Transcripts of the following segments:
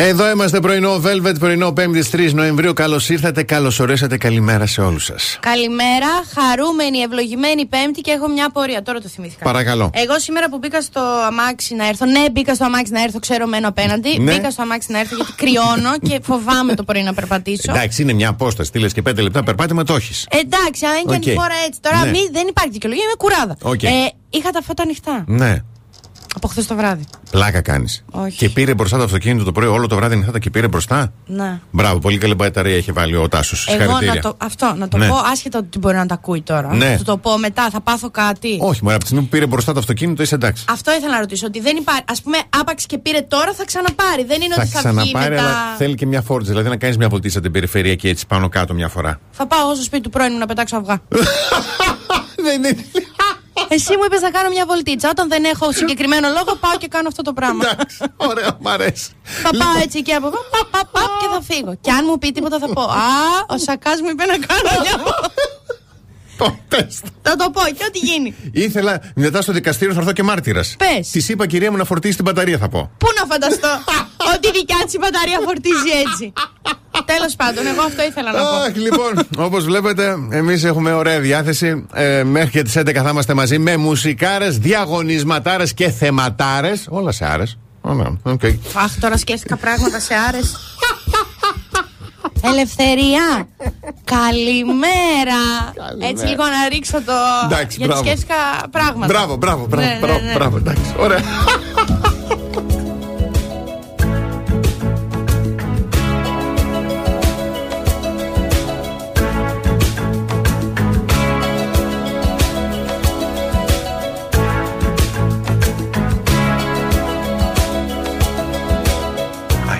Εδώ είμαστε πρωινό Velvet, πρωινό 5η 3 Νοεμβρίου. Καλώς ήρθατε, καλώς ορίσατε. Καλημέρα σε όλους σας. Καλημέρα, χαρούμενη, ευλογημένη Πέμπτη και έχω μια απορία. Τώρα το θυμήθηκα. Παρακαλώ. Εγώ σήμερα που μπήκα στο αμάξι να έρθω, ναι, μπήκα στο αμάξι να έρθω, ξέρω μένω απέναντι. Ναι. Μπήκα στο αμάξι να έρθω γιατί κρυώνω και φοβάμαι το πρωί να περπατήσω. Εντάξει, είναι μια απόσταση. Τι λες και 5 λεπτά περπάτημα, το έχεις. Εντάξει, αν είναι και Οκ. η φορά έτσι. Τώρα Ναι. μη, δεν υπάρχει δικαιολογία, είμαι κουράδα. Οκ. Ε, είχα τα φώτα ανοιχτά Ναι, από χθες το βράδυ. πλάκα κάνεις. Όχι. Και πήρε μπροστά το αυτοκίνητο το πρωί όλο το βράδυ νυχτά και πήρε μπροστά; Ναι. Μπράβο, πολύ καλή μπαταρία έχει βάλει ο Τάσος. Εγώ να το, αυτό, να το Ναι. πω, άσχετα ότι μπορεί να τα ακούει τώρα. Ναι. Θα το πω μετά, θα πάθω κάτι. Όχι, μωρέ, από τη στιγμή που πήρε μπροστά το αυτοκίνητο είσαι εντάξει. Αυτό ήθελα να ρωτήσω. Ότι δεν υπάρχει. Α πούμε, άπαξ και πήρε τώρα, θα ξαναπάρει. Δεν είναι Θα ότι θα βγει ξαναπάρει, μετά. αλλά θέλει και μια φόρτιση. Δηλαδή να κάνεις μια βολτίσα την περιφέρεια και έτσι πάνω κάτω μια φορά. Θα πάω εγώ στο σπίτι του πρώην μου να πετάξω αυγά. Δεν είναι. Εσύ μου είπες να κάνω μια βολτίτσα. Όταν δεν έχω συγκεκριμένο λόγο, πάω και κάνω αυτό το πράγμα. Εντάξει, ωραία, μ' αρέσει. θα πάω έτσι και από εδώ, πα, πα, πα, και θα φύγω. Και αν μου πει τίποτα, θα πω Α, ο Σακάς μου είπε να κάνω μια βολτίτσα. Το πες το. Θα το πω και ό,τι γίνει. Ήθελα μετά στο δικαστήριο θα έρθω και μάρτυρας. Πες. Της είπα κυρία μου να φορτίσει την μπαταρία, θα πω. Πού να φανταστώ ότι η δικιά της η μπαταρία φορτίζει έτσι. Τέλος πάντων, εγώ αυτό ήθελα να πω. Αχ, λοιπόν, όπως βλέπετε, εμείς έχουμε ωραία διάθεση. Ε, μέχρι και τις 11 θα είμαστε μαζί με μουσικάρες, διαγωνισματάρες και θεματάρες. Όλα σε άρες. Ωραία, οκ. Αχ, τώρα σκέφτηκα πράγματα σε άρες. Ελευθερία! Καλημέρα! Έτσι λίγο να ρίξω το. Εντάξει, γιατί μπράβο. σκέφτηκα πράγματα. Μπράβο, μπράβο, μπράβο, Ναι, ναι, μπράβο, ναι. μπράβο, εντάξει, ωραία.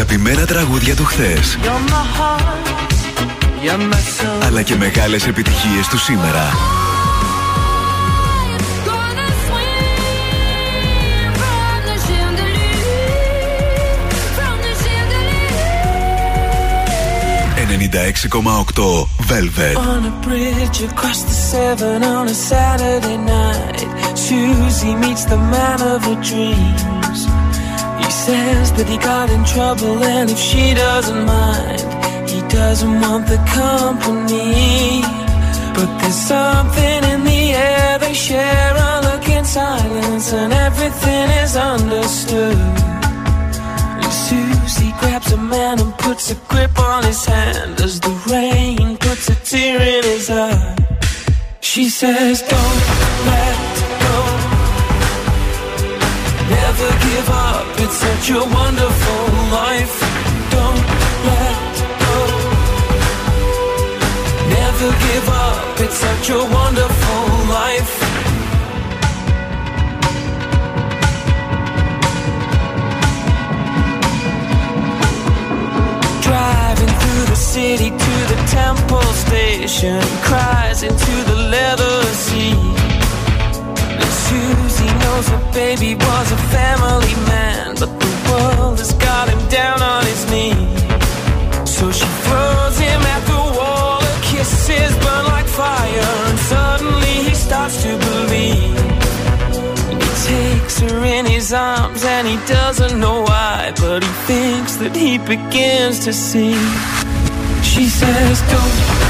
Αγαπημένα τραγούδια του χθες You're my heart, you're my soul. αλλά και μεγάλες επιτυχίες του σήμερα. Gonna swim from the chandelier, from the chandelier. 96,8 Velvet. On a bridge across the Severn on a Saturday night, Susie meets the man of her dreams. Says that he got in trouble, and if she doesn't mind, he doesn't want the company. But there's something in the air, they share a look in silence, and everything is understood. And Susie grabs a man and puts a grip on his hand as the rain puts a tear in his eye. She says, Don't let never give up. It's such a wonderful life. Don't let go. Never give up. It's such a wonderful life. Driving through the city to the temple station, cries into the leather seat and Susie knows her baby was a family man, but the world has got him down on his knees. So she throws him at the wall, her kisses burn like fire, and suddenly he starts to believe. He takes her in his arms and he doesn't know why, but he thinks that he begins to see. She says, Don't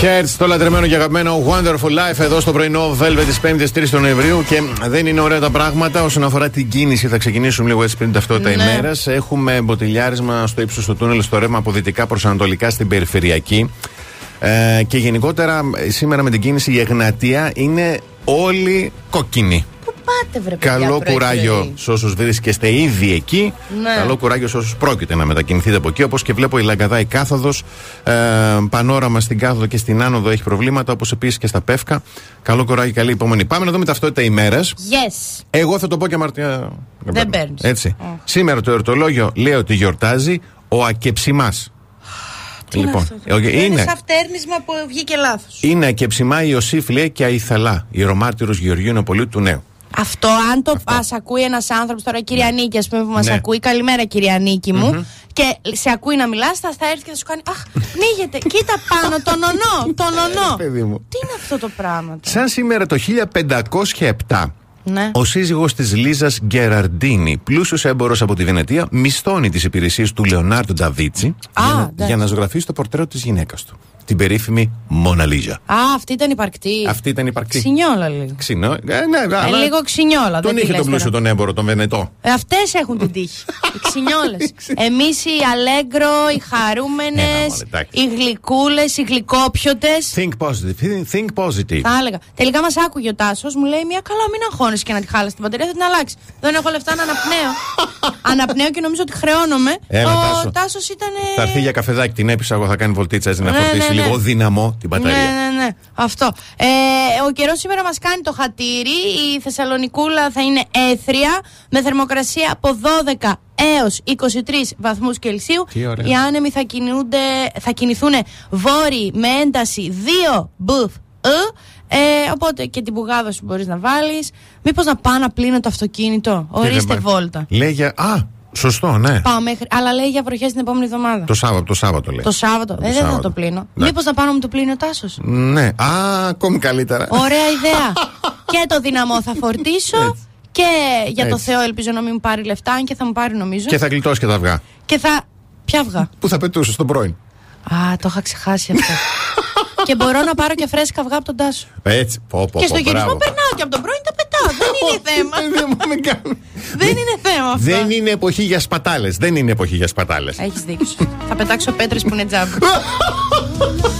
Χέρτ το λατρεμένο και αγαπημένο Wonderful Life εδώ στο πρωινό Velvet της 5η 3 του Νοεμβρίου. Και δεν είναι ωραία τα πράγματα όσον αφορά την κίνηση. Θα ξεκινήσουμε λίγο έτσι πριν ταυτότητα Ναι. ημέρας. Έχουμε μποτιλιάρισμα στο ύψος του τούνελ στο ρεύμα από δυτικά προς ανατολικά στην περιφερειακή. Ε, και γενικότερα ε, σήμερα με την κίνηση η Εγνατία είναι όλη κόκκινη. Πού πάτε, βρε παιδιά, Καλό πρωί-πρωί; κουράγιο σε όσους βρίσκεστε ήδη εκεί. Ναι. Καλό κουράγιο σε όσους πρόκειται να μετακινηθείτε από εκεί. Όπως και βλέπω η Λαγκαδά η κάθοδος. Ε, πανόραμα στην κάθοδο και στην άνοδο έχει προβλήματα. Όπως επίσης και στα Πεύκα. Καλό κουράγιο, καλή υπομονή. Πάμε να δούμε ταυτότητα ημέρας. Yes. Εγώ θα το πω και αμαρτία. Δεν παίρνεις. Έτσι. Σήμερα το εορτολόγιο λέει ότι γιορτάζει ο Ακεψιμάς. Λοιπόν, ε, Είναι είναι, σαν φτέρνισμα που βγήκε λάθος. είναι Ακεψιμά η Ιωσήφ λέει και Αϊθαλά, η Ρωμάρτυρος Γεωργίου Νεοπολίτου του Νέου. Αυτό, αν το ας ακούει ένας άνθρωπος τώρα, η κυρία Νίκη, ας πούμε, που μας Ναι. ακούει, καλημέρα κυρία Νίκη μου, και σε ακούει να μιλάς, θα, θα έρθει και θα σου κάνει Αχ, πνίγεται, κοίτα πάνω, τον ονό, τον ονό. παιδί μου. Τι είναι αυτό το πράγμα. τώρα; Σαν σήμερα το 1507, Ναι. ο σύζυγος της Λίζας Γκεραρντίνη, πλούσιος έμπορος από τη Βενετία, μισθώνει τις υπηρεσίες του Λεωνάρντο Νταβίτσι Α, για, να, εντάξει. για να ζωγραφίσει το πορτρέτο της γυναίκας του. Την περίφημη Μόνα Λίζα. Α, αυτή ήταν υπαρκτή. Αυτή ήταν υπαρκτή. Ξινιόλα λίγο. Ξινό. Ε, ναι, αλλά λίγο ξινιόλα, Τον δεν τη είχε λες τον πλούσιο τώρα. τον έμπορο, τον Βενετό. Ε, Αυτές έχουν την τύχη. οι ξινιόλες. Εμείς οι αλέγκρο, οι χαρούμενες, Έλα, μωρέ, εντάξει. οι γλυκούλες, οι γλυκόπιωτες. Think positive. Think positive. Θα έλεγα. Τελικά μας άκουγε ο Τάσος, μου λέει: Μια καλά, μην αγχώνεσαι και να τη χάλασε την μπαταρία, θα την αλλάξεις. Δεν έχω λεφτά να αναπνέω. αναπνέω και νομίζω ότι χρεώνομαι. Έλα, ο Τάσο. Τάσος ήταν. Θα έρθει για καφεδάκι, την έπεισα εγώ θα κάνει βολτίτσα έτσι να Ναι, φορτίσει ναι, ναι. Λίγο δυναμό την μπαταρία. Ναι, ναι, ναι. Αυτό. Ε, ο καιρός σήμερα μας κάνει το χατήρι. Η Θεσσαλονικούλα θα είναι έθρια με θερμοκρασία από 12 έως 23 βαθμούς Κελσίου. Τι ωραία. Οι άνεμοι θα, κινούνται, θα κινηθούν βόρειοι με ένταση 2 μπουφ ε, οπότε και την πουγάδα σου μπορείς να βάλεις Μήπως να πάω να πλύνω το αυτοκίνητο Ορίστε Δεν πάει. βόλτα Λέει για. Α, Σωστό, ναι. Πάω μέχρι... Αλλά λέει για βροχές την επόμενη εβδομάδα. Το Σάββατο, το Σάββατο λέει. Το Σάββατο. Ε, δεν θα το πλύνω. Ναι. Μήπως να πάνω μου το πλύνει ο Τάσος; Ναι. Α, ακόμη καλύτερα. Ωραία ιδέα. και το δυναμό θα φορτίσω. και για Έτσι. το Θεό ελπίζω να μην μου πάρει λεφτά, αν και θα μου πάρει νομίζω. Και θα γλιτώσει και τα αυγά. Και θα. Ποια αυγά. Πού θα πετούσες, τον πρώην; Α, το είχα ξεχάσει αυτό. και μπορώ να πάρω και φρέσκα αυγά από τον Τάσο. Έτσι, πω, πω, πω, και στο γυρισμό περνάω και από τον πρώην δεν είναι θέμα. Δεν είναι θέμα αυτό. Δεν είναι εποχή για σπατάλες. Δεν είναι εποχή για σπατάλες. Έχεις δίκιο. Θα πετάξω πέτρες που είναι τζάμπι.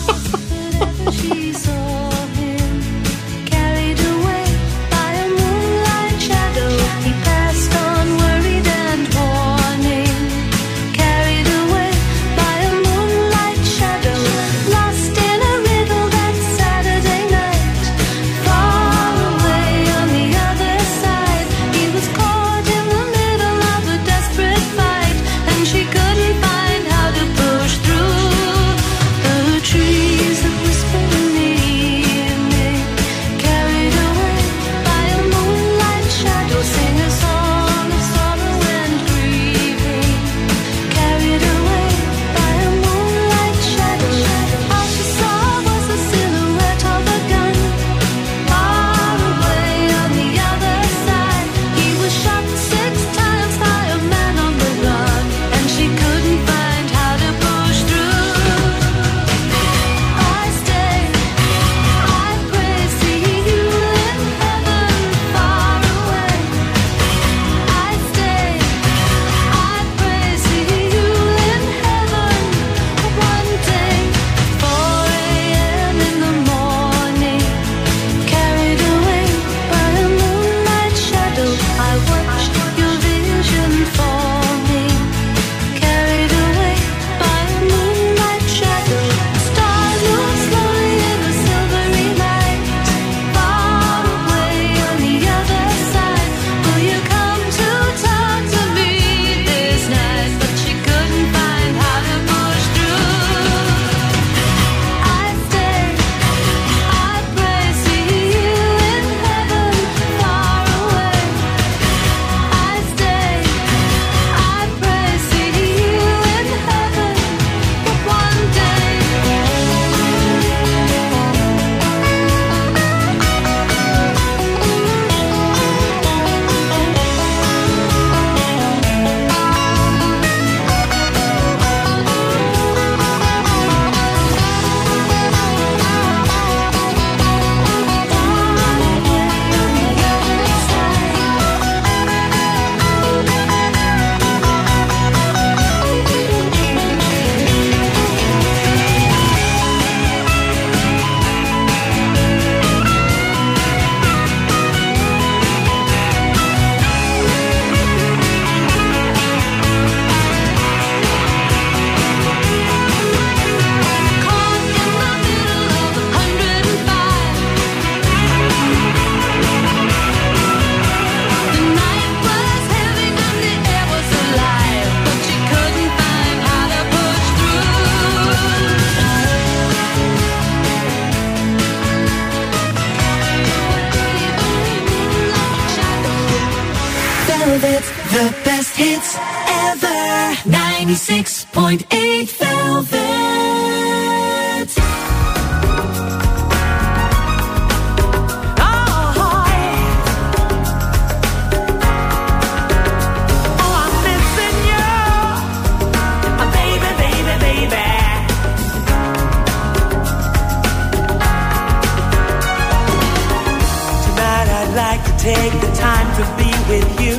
take the time to be with you.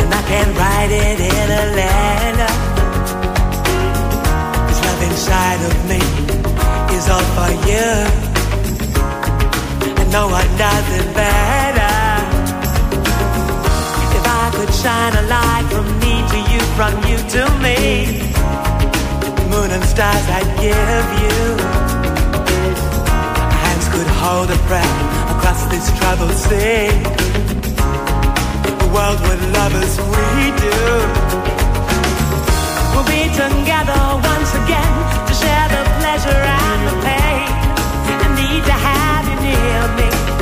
And I can write it in a letter. This love inside of me is all for you. And no one does it better. If I could shine a light from me to you, from you to me, moon and stars I'd give you. Hands could hold a breath past this travel state. The world would love lovers we do. We'll be together once again to share the pleasure and the pain. I need to have you near me.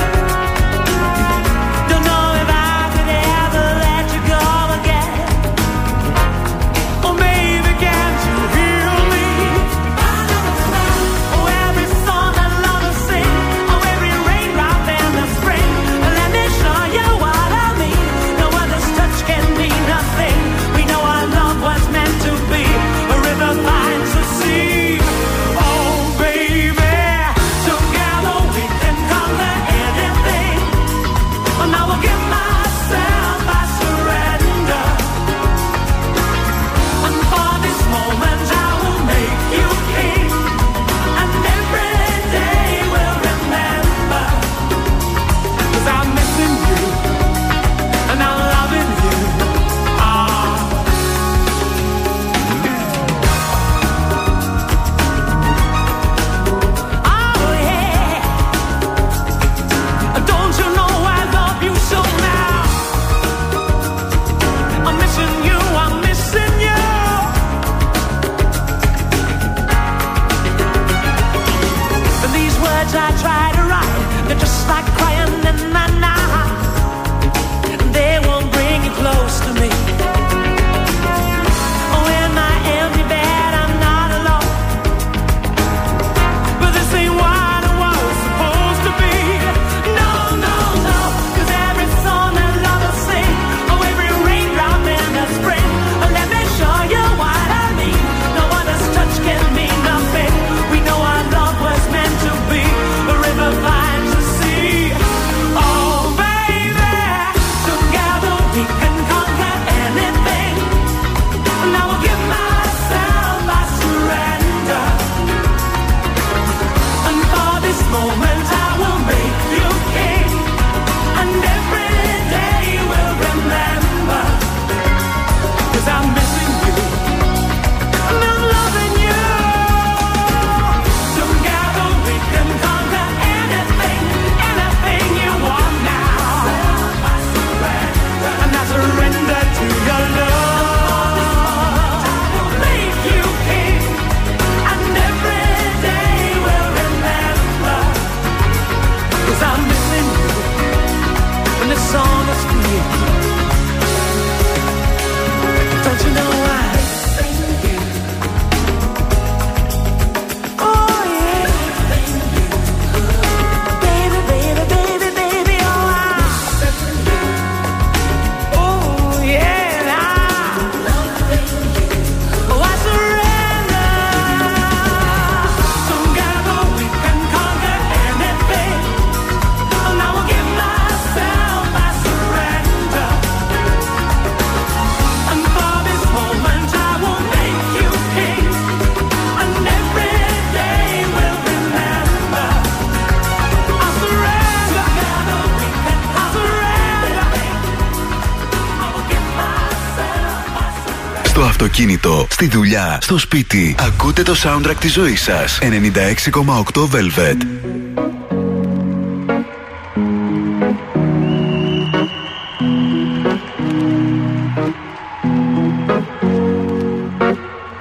Αυτοκίνητο, στη δουλειά, στο σπίτι. Ακούτε το soundtrack της ζωής σας. 96,8 Velvet.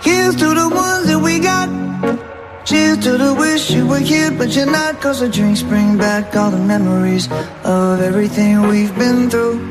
Here's to the ones that we got. Cheers to the wish you were here, but you're not. Cause the drinks bring back all the memories of everything we've been through.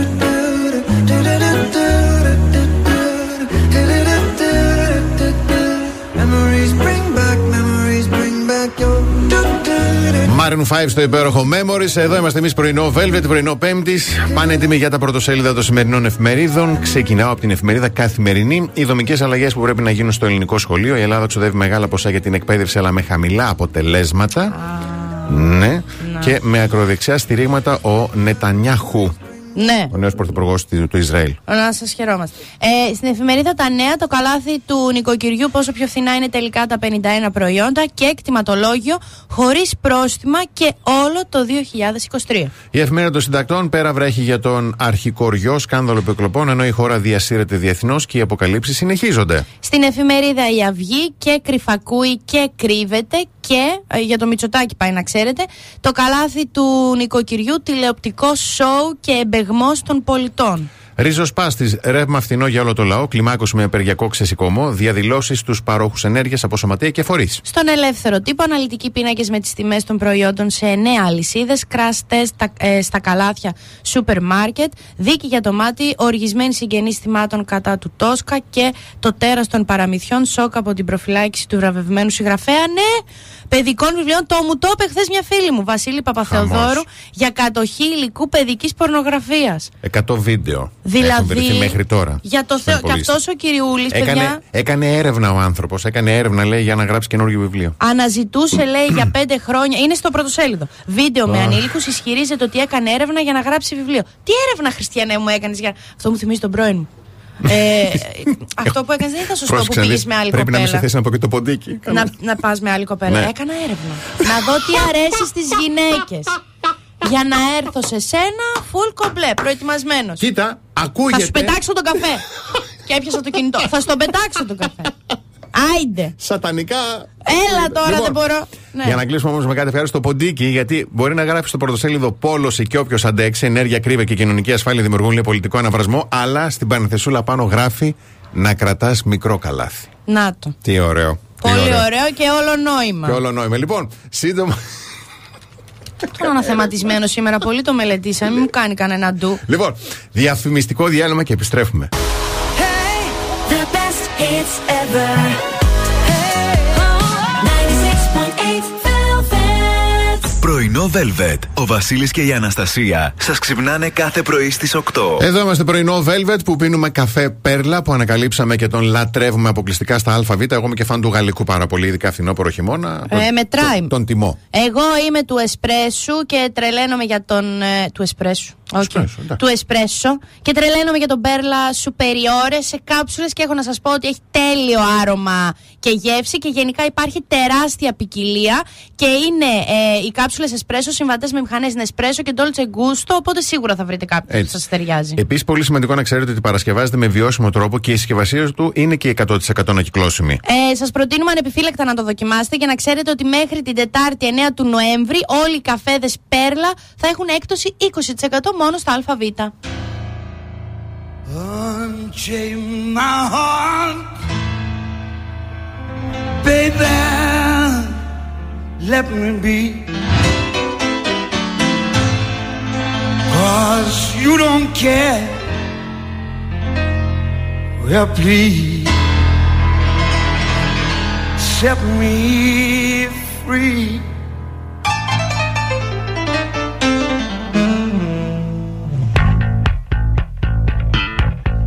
Maroon 5 στο υπέροχο Memories. Εδώ είμαστε εμείς πρωινό Velvet, πρωινό Πέμπτης. Πάνε έτοιμοι για τα πρωτοσέλιδα των σημερινών εφημερίδων. Ξεκινάω από την εφημερίδα Καθημερινή. Οι δομικές αλλαγές που πρέπει να γίνουν στο ελληνικό σχολείο. Η Ελλάδα ξοδεύει μεγάλα ποσά για την εκπαίδευση, αλλά με χαμηλά αποτελέσματα. Ναι. Και με ακροδεξιά στηρίγματα ο Νετανιάχου, Ναι. ο νέος πρωθυπουργός του, του Ισραήλ. Να σας χαιρόμαστε. Ε, στην εφημερίδα Τα Νέα, το καλάθι του νοικοκυριού, πόσο πιο φθηνά είναι τελικά τα 51 προϊόντα και εκτιματολόγιο χωρίς πρόστιμα και όλο το 2023. Η εφημερίδα των συντακτών πέρα βρέχει για τον αρχικοριό σκάνδαλο επικλοπών, ενώ η χώρα διασύρεται διεθνώς και οι αποκαλύψεις συνεχίζονται. Στην εφημερίδα Η Αυγή και κρυφακούει και κρύβεται και ε, για το Μητσοτάκι πάει να ξέρετε το καλάθι του νοικοκυριού τηλεοπτικό σοου και εμπεγμός των πολιτών. Ρίζος Πάστης, ρεύμα φθηνό για όλο το λαό, κλιμάκωση με απεργιακό ξεσηκωμό, διαδηλώσεις στους παρόχους ενέργειας από σωματεία και φορείς. Στον ελεύθερο τύπο, αναλυτικοί πίνακες με τις τιμές των προϊόντων σε 9 αλυσίδες, crash test στα, ε, στα καλάθια σούπερ μάρκετ, δίκη για το μάτι, οργισμένη συγγενή θυμάτων κατά του Τόσκα και το τέρας των παραμυθιών, σοκ από την προφυλάκηση του βραβευμένου συγγραφέα. Ναι, παιδικών βιβλίων. Το μου το είπε χθες μια φίλη μου, Βασίλη Παπαθεοδόρου, Χαμός. για κατοχή υλικού παιδικής πορνογραφίας. 100 βίντεο. Δηλαδή, έχουν βρεθεί μέχρι τώρα. Για το στον Θεό. Και υπολίστη. αυτός ο κυριούλης, Έκανε, παιδιά. έκανε έρευνα ο άνθρωπος. Έκανε έρευνα, λέει, για να γράψει καινούργιο βιβλίο. Αναζητούσε, λέει, για πέντε χρόνια. Είναι στο πρωτοσέλιδο. Βίντεο με ανήλικους ισχυρίζεται ότι έκανε έρευνα για να γράψει βιβλίο. Τι έρευνα, Χριστιανέ, μου έκανες για. Αυτό μου θυμίζει τον πρώην μου. Ε, αυτό που έκανες δεν ήταν σωστό που Πρόσεξε να πήγες δεις, με άλλη Πρέπει να είμαι σε κοπέλα. θέση να πω και το ποντίκι. Να, να πας με άλλη κοπέλα. Ναι. Έκανα έρευνα. να δω τι αρέσει στις γυναίκες. Για να έρθω σε σένα, full κομπλέ, προετοιμασμένος. Κοίτα, Θα ακούγεται. σου πετάξω τον καφέ. και έπιασα το κινητό. Θα στον πετάξω τον καφέ. Άιντε. Σατανικά. Έλα τώρα, Λοιπόν, δεν μπορώ. Ναι. Για να κλείσουμε όμως με κάτι ευχάριστο το ποντίκι, γιατί μπορεί να γράφει στο πρωτοσέλιδο Πόλωση και όποιος αντέξει, ενέργεια, κρύβε και κοινωνική ασφάλεια δημιουργούν λέει, πολιτικό αναβρασμό, αλλά στην παρενθεσούλα πάνω γράφει να κρατάς μικρό καλάθι. Να το. Τι ωραίο. Πολύ ωραίο. ωραίο και όλο νόημα. Και όλο νόημα. Λοιπόν, σύντομα. Είναι αναθεματισμένο σήμερα, πολύ το μελετήσαμε. Μην μου κάνει κανένα ντου. λοιπόν, διαφημιστικό διάλειμμα και επιστρέφουμε. it's ever Πρωινό Velvet. Ο Βασίλης και η Αναστασία σας ξυπνάνε κάθε πρωί στις 8. Εδώ είμαστε πρωινό Velvet που πίνουμε καφέ Πέρλα που ανακαλύψαμε και τον λατρεύουμε αποκλειστικά στα ΑΒ. Εγώ είμαι και φαν του γαλλικού πάρα πολύ, ειδικά φθινόπωρο χειμώνα. Ε, Τον- μετράει. Τον, τον τιμώ. Εγώ είμαι του εσπρέσου και τρελαίνομαι για τον. ε, του εσπρέσου. Όχι. Εσπρέσο, εντάξει. του εσπρέσο. Και τρελαίνομαι για τον Πέρλα Superiore σε κάψουλες και έχω να σας πω ότι έχει τέλειο άρωμα και γεύση και γενικά υπάρχει τεράστια ποικιλία και είναι ε, οι κάψουλε εσπρέσο συμβατές με μηχανές Nespresso και Dolce Gusto. Οπότε σίγουρα θα βρείτε κάποιο που Έτσι. σας ταιριάζει. Επίσης, πολύ σημαντικό να ξέρετε ότι παρασκευάζεται με βιώσιμο τρόπο και η συσκευασία του είναι και 100% ανακυκλώσιμη. Ε, Σας προτείνουμε ανεπιφύλακτα να το δοκιμάσετε και να ξέρετε ότι μέχρι την Τετάρτη 9 του Νοέμβρη όλοι οι καφέδες Πέρλα θα έχουν έκπτωση 20% μόνο στα ΑΒ. Unchain my heart, baby. Let me be. Cause you don't care. Well, please set me free.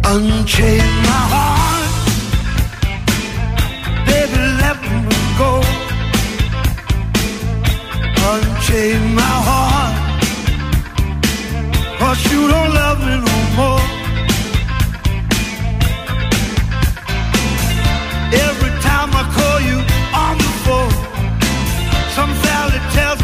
Unchain my heart, baby, let me go. Unchain my heart, cause you don't love me no more. Every time I call you on the phone, some fella tells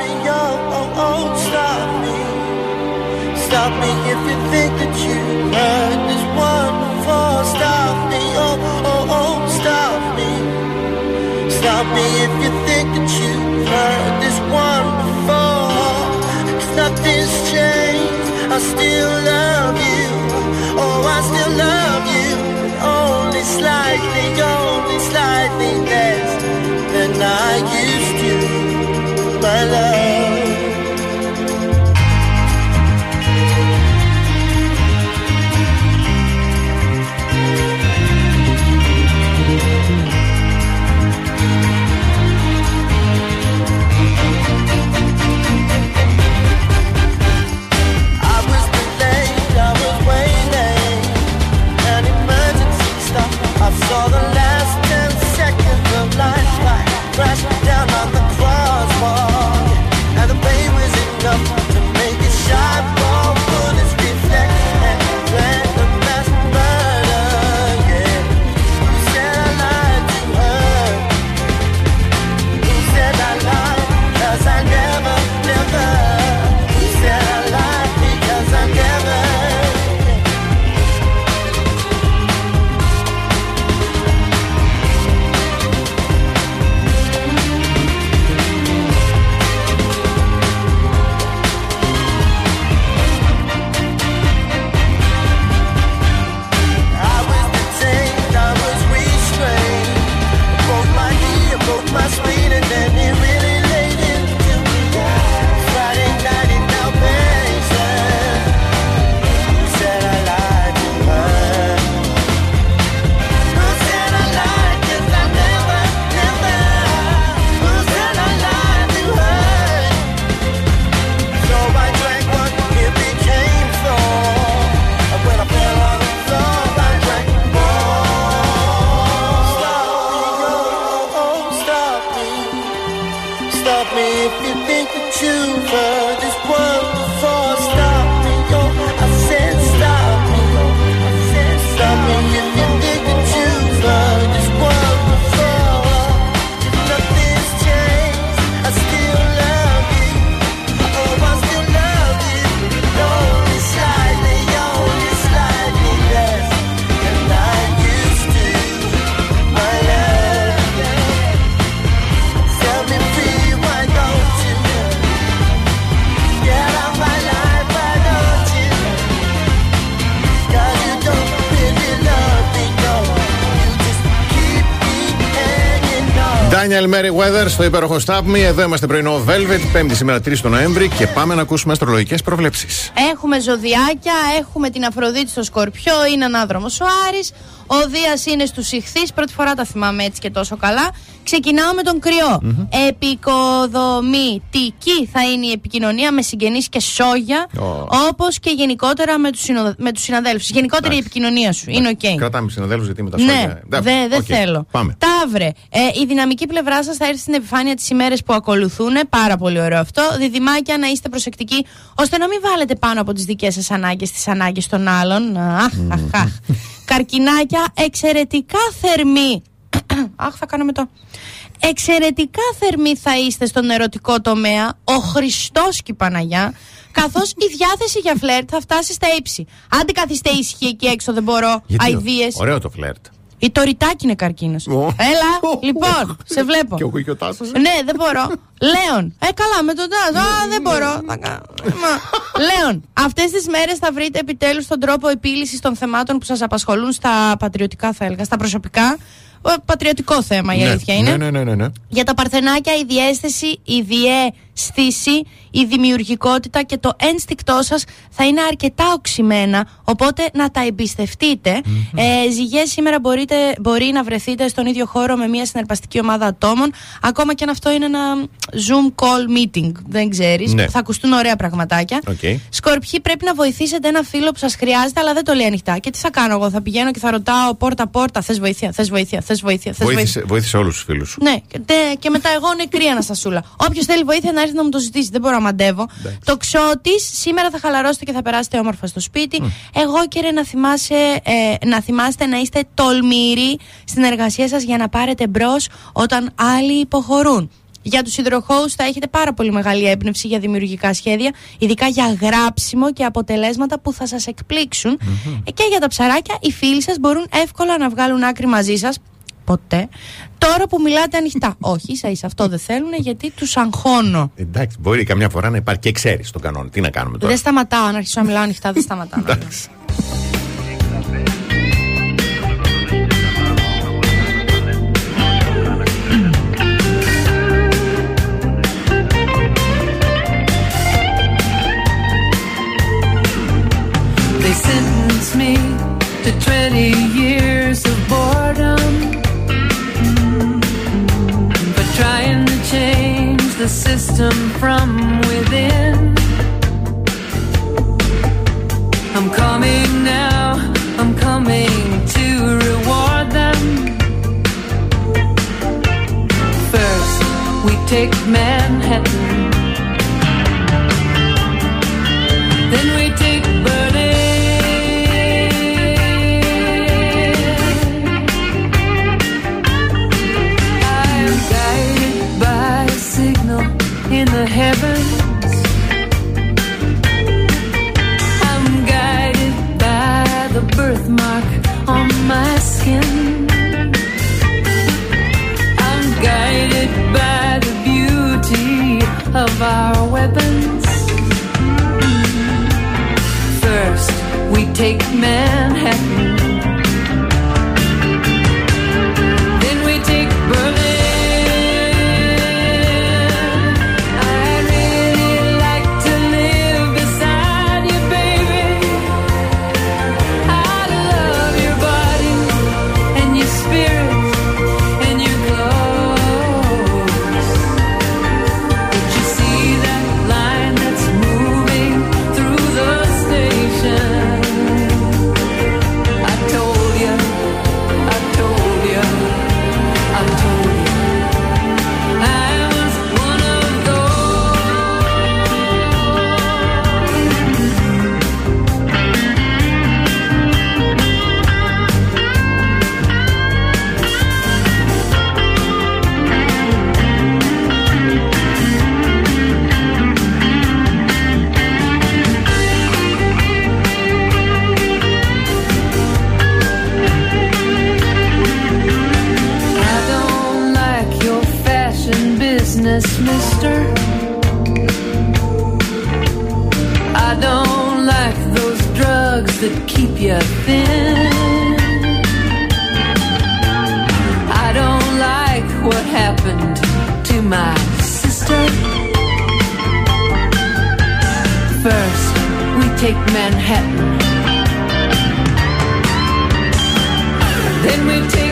Hanging on. Daniel Merriweather στο υπέροχο Stop Me. Εδώ είμαστε πρωινό Velvet, 5η σήμερα 3 του Νοέμβρη και πάμε να ακούσουμε αστρολογικές προβλέψεις. Έχουμε ζωδιάκια, έχουμε την Αφροδίτη στο Σκορπιό, είναι ανάδρομος ο Άρης, ο Δίας είναι στους Ιχθείς, πρώτη φορά τα θυμάμαι έτσι και τόσο καλά. Ξεκινάω με τον κρυο Επικοδομητική θα είναι η επικοινωνία με συγγενείς και σόγια, Ω. όπως και γενικότερα με τους, συνοδε... με τους συναδέλφους. Γενικότερα η επικοινωνία σου είναι οκ. Κρατάμε συναδέλφους γιατί με τα Ναι, σόγια. δεν Οκ, θέλω. Πάμε. Ταύρε, ε, η δυναμική πλευρά σας θα έρθει στην επιφάνεια τις ημέρες που ακολουθούν. Πάρα πολύ ωραίο αυτό. Διδυμάκια, να είστε προσεκτικοί, ώστε να μην βάλετε πάνω από τις δικές σας ανάγκες τις ανάγκες των άλλων. Αχ, αχ, αχ. Καρκινάκια, εξαιρετικά θερμοί. Αχ, θα κάνω το. Εξαιρετικά θερμοί θα είστε στον ερωτικό τομέα, ο Χριστός και η Παναγιά, καθώς η διάθεση για φλερτ θα φτάσει στα ύψη. Άντε καθίστε ήσυχοι εκεί έξω, δεν μπορώ. Γιατί Αιδίες. Ωραίο το φλερτ. Η τοριτάκι είναι καρκίνος. Ω. Έλα, λοιπόν, σε βλέπω. Και ο Κουκιωτάσο. Ναι, δεν μπορώ. Λέων. Ε, καλά, με τον Τάζ. Α, δεν μπορώ. Θα κάνω. Μα. Λέων, αυτές τις μέρες θα βρείτε επιτέλους τον τρόπο επίλυσης των θεμάτων που σας απασχολούν στα πατριωτικά, θα έλεγα. Στα προσωπικά. Ε, Πατριωτικό θέμα η αλήθεια είναι. Ναι, ναι, ναι, ναι, ναι. Για τα παρθενάκια η διέστηση, η διαίσθηση, η δημιουργικότητα και το ένστικτό σας θα είναι αρκετά οξυμένα, οπότε να τα εμπιστευτείτε. Ε, ζυγές σήμερα μπορείτε, μπορεί να βρεθείτε στον ίδιο χώρο με μια συναρπαστική ομάδα ατόμων, ακόμα και αν αυτό είναι ένα Zoom call meeting, δεν ξέρεις, Ναι. θα ακουστούν ωραία πραγματάκια. OK. OK. Σκορπιοί πρέπει να βοηθήσετε ένα φίλο που σας χρειάζεται, αλλά δεν το λέει ανοιχτά. Και τι θα κάνω εγώ, θα πηγαίνω και θα ρωτάω πόρτα-πόρτα. Θες βοήθεια, θες βοήθεια, θες βοήθεια. Θες βοήθεια. Βοήθησε, βοήθησε όλους τους φίλους σου. Ναι, και, τε- και μετά εγώ νεκρή Αναστασούλα. Όποιος θέλει βοήθεια να έρθει να μου το ζητήσει. Δεν μπορώ να μαντεύω. Το ξώτη, σήμερα θα χαλαρώσετε και θα περάσετε όμορφα στο σπίτι. Εγώ κύριε να, θυμάσαι, ε, να θυμάστε να είστε τολμηροί στην εργασία σας για να πάρετε μπρος όταν άλλοι υποχωρούν. Για τους υδροχώους θα έχετε πάρα πολύ μεγάλη έμπνευση για δημιουργικά σχέδια, ειδικά για γράψιμο και αποτελέσματα που θα σας εκπληξουν Ε, Και για τα ψαράκια, οι φίλοι σας μπορούν εύκολα να βγάλουν άκρη μαζί σας. Ποτέ. Τώρα που μιλάτε ανοιχτά. Όχι, ίσα ίσα αυτό δεν θέλουν γιατί τους αγχώνω. Εντάξει, μπορεί καμιά φορά να υπάρχει και ξέρεις τον κανόνα. Τι να κάνουμε τώρα; Δεν σταματάω. Αν αρχίσω να μιλάω ανοιχτά, δεν σταματάω. να μιλάω. Εντάξει. They sentenced me to 20 years of boredom the system from within. I'm coming now, I'm coming to reward them. First, we take Manhattan. Then we take Berlin. Take Manhattan. Keep you thin. I don't like what happened to my sister. First, we take Manhattan. Then we take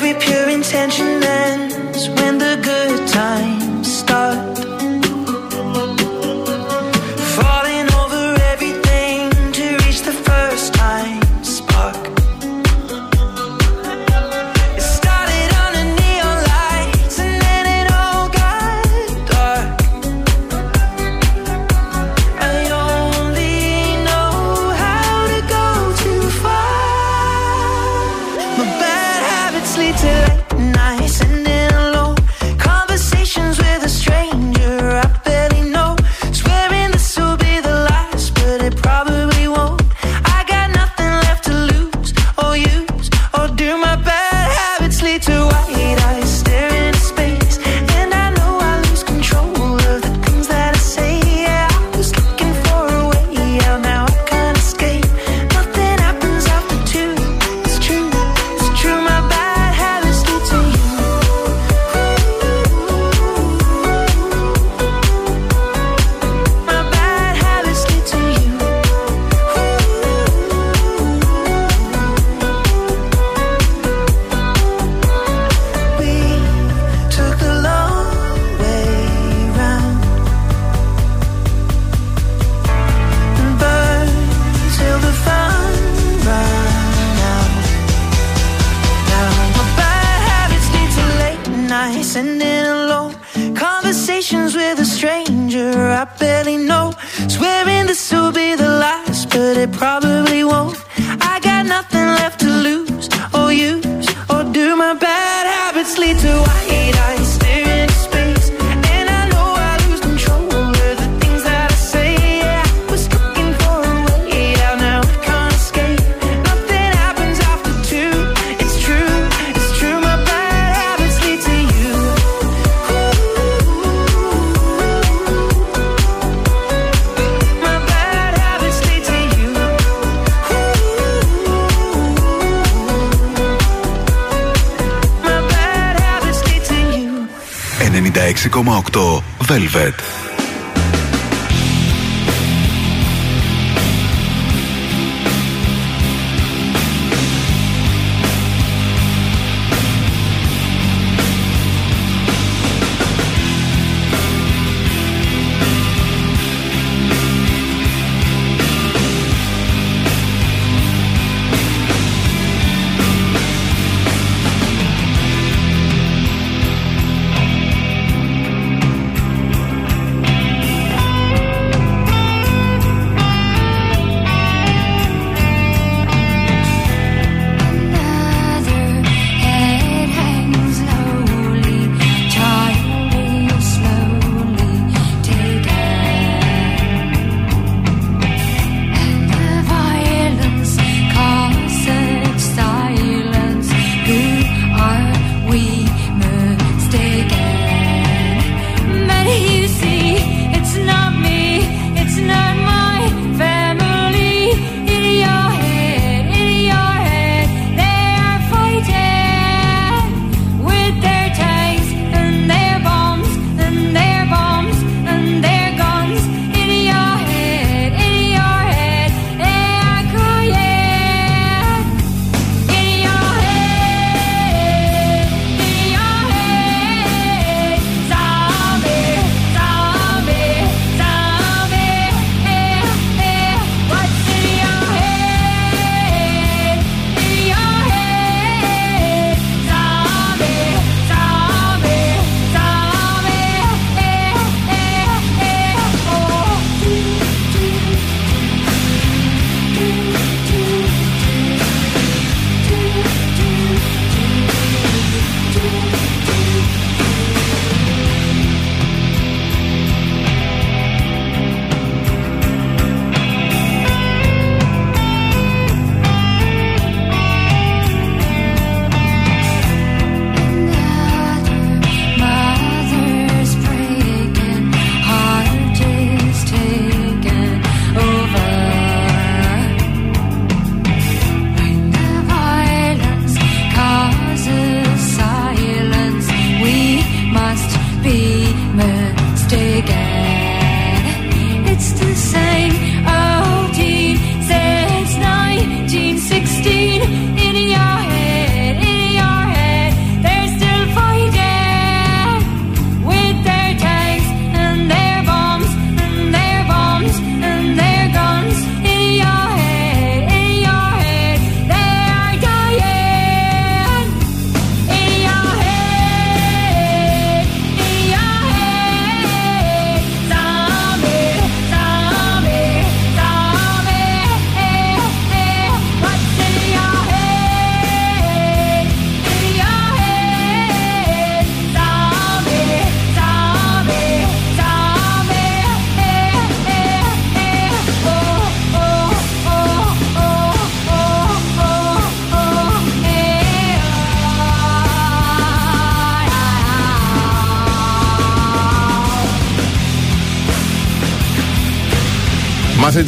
every pure intention.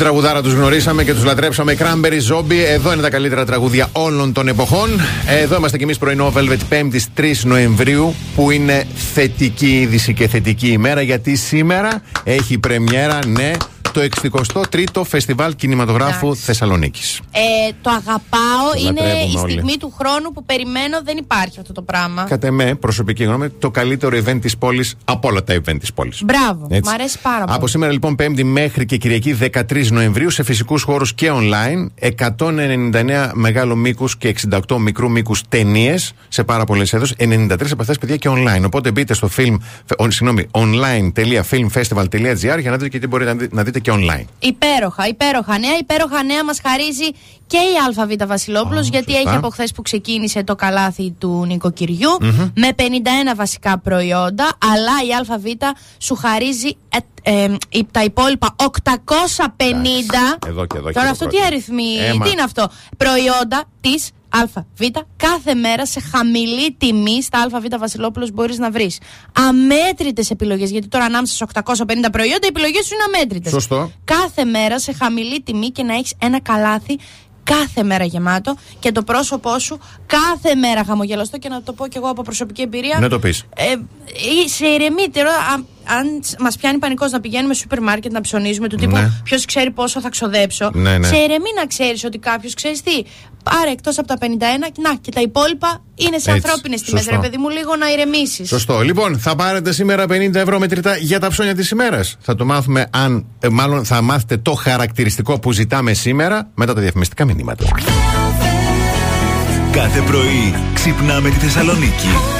τραγουδάρα τους γνωρίσαμε και τους λατρέψαμε. κράμπερι Zombie. Εδώ είναι τα καλύτερα τραγούδια όλων των εποχών. Εδώ είμαστε κι εμείς πρωινό Velvet 5η 3 Νοεμβρίου, που είναι θετική είδηση και θετική ημέρα, γιατί σήμερα έχει πρεμιέρα, ναι, το 63ο Φεστιβάλ Κινηματογράφου Εντάξει. Θεσσαλονίκης. Ε, το αγαπάω. Το είναι λατρεύουμε η όλοι. στιγμή του χρόνου που περιμένω. Δεν υπάρχει αυτό το πράγμα. Κατά εμέ, προσωπική γνώμη, το καλύτερο event της πόλης από όλα τα event της πόλης. Μπράβο. Μ' αρέσει πάρα πολύ. Από σήμερα λοιπόν 5η μέχρι και Κυριακή 13 Νοεμβρίου σε φυσικούς χώρους και online 199 μεγάλο μήκους και 68 μικρού μήκους ταινίες σε πάρα πολλές έδωσε. 93 από αυτές παιδιά και online. Οπότε μπείτε στο film, ο, συγγνώμη, online.filmfestival.gr για να δείτε και τι μπορείτε να δει- να δείτε και online. Υπέροχα, υπέροχα νέα. Υπέροχα νέα μας χαρίζει και η ΑΒ Βασιλόπουλος, γιατί σωστά. έχει από χθες που ξεκίνησε το καλάθι του νοικοκυριου με 51 βασικά προϊόντα. Αλλά η ΑΒ σου χαρίζει ε, ε, η- τα υπόλοιπα 850. Εδώ και εδώ Τώρα και αυτό το τι πρώτο. αριθμοί, Έμα. τι είναι αυτό; Προϊόντα της ΑΒ κάθε μέρα σε χαμηλή τιμή στα ΑΒ Βασιλόπουλος μπορείς να βρεις. Αμέτρητες επιλογές. Γιατί τώρα ανάμεσα σε 850 προϊόντα οι επιλογές σου είναι αμέτρητες. Σωστό. Κάθε μέρα σε χαμηλή τιμή και να έχεις ένα καλάθι κάθε μέρα γεμάτο και το πρόσωπό σου κάθε μέρα χαμογελαστό και να το πω κι εγώ από προσωπική εμπειρία. Να το πεις. Ε, ή σε ηρεμείτε. ρε, αν αν μας πιάνει πανικός να πηγαίνουμε στο σούπερ μάρκετ να ψωνίζουμε του τύπου Ναι. ποιος ξέρει πόσο θα ξοδέψω. Ναι, ναι. Σε ηρεμεί να ξέρεις ότι κάποιος ξέρεις τι. Πάρε εκτός από τα 51, να και τα υπόλοιπα είναι σε Έτσι, ανθρώπινες τιμές. σωστό. Ρε παιδί μου, λίγο να ηρεμήσεις. Σωστό. Λοιπόν, θα πάρετε σήμερα 50 ευρώ μετρητά για τα ψώνια της ημέρας. Θα το μάθουμε αν. ε, μάλλον θα μάθετε το χαρακτηριστικό που ζητάμε σήμερα μετά τα διαφημιστικά μηνύματα. Κάθε πρωί ξυπνάμε τη Θεσσαλονίκη.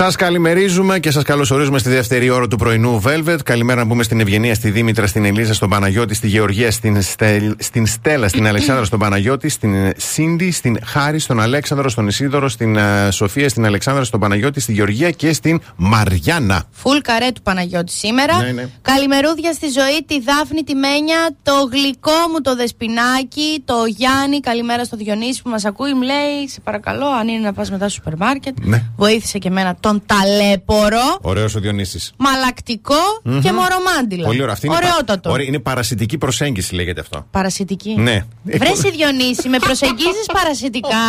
Σας καλημερίζουμε και σας καλωσορίζουμε στη δεύτερη ώρα του πρωινού Velvet. Καλημέρα να πούμε στην Ευγενία, στη Δήμητρα, στην Ελίζα, στον Παναγιώτη, στη Γεωργία, στην, Στελ- στην Στέλλα, στην Αλεξάνδρα, στον Παναγιώτη, στην ε, Σίντι, στην Χάρη, στον Αλέξανδρο, στον Ισίδωρο, στην ε, Σοφία, στην Αλεξάνδρα, στον Παναγιώτη, στη Γεωργία και στην Μαριάννα. Φουλ καρέ του Παναγιώτη σήμερα. Ναι, ναι. Καλημερούδια στη ζωή, τη Δάφνη, τη Μένια, το γλυκό μου το Δεσπινάκι, το Γιάννη. Καλημέρα στο Διονύση που μας ακούει. Μου λέει, σε παρακαλώ, αν είναι να πας μετά στο σούπερ μάρκετ. Ναι. Βοήθησε και εμένα τον ταλέπορο, Ωραίος ο Διονύσης. μαλακτικό και μορομάντιλο. Πολύ ωραία. Αυτή είναι, Ωραιότατο. ωραία, είναι παρασιτική προσέγγιση, λέγεται αυτό. Παρασιτική. Ναι. Βρέσει Διονύση, με προσεγγίζεις παρασιτικά.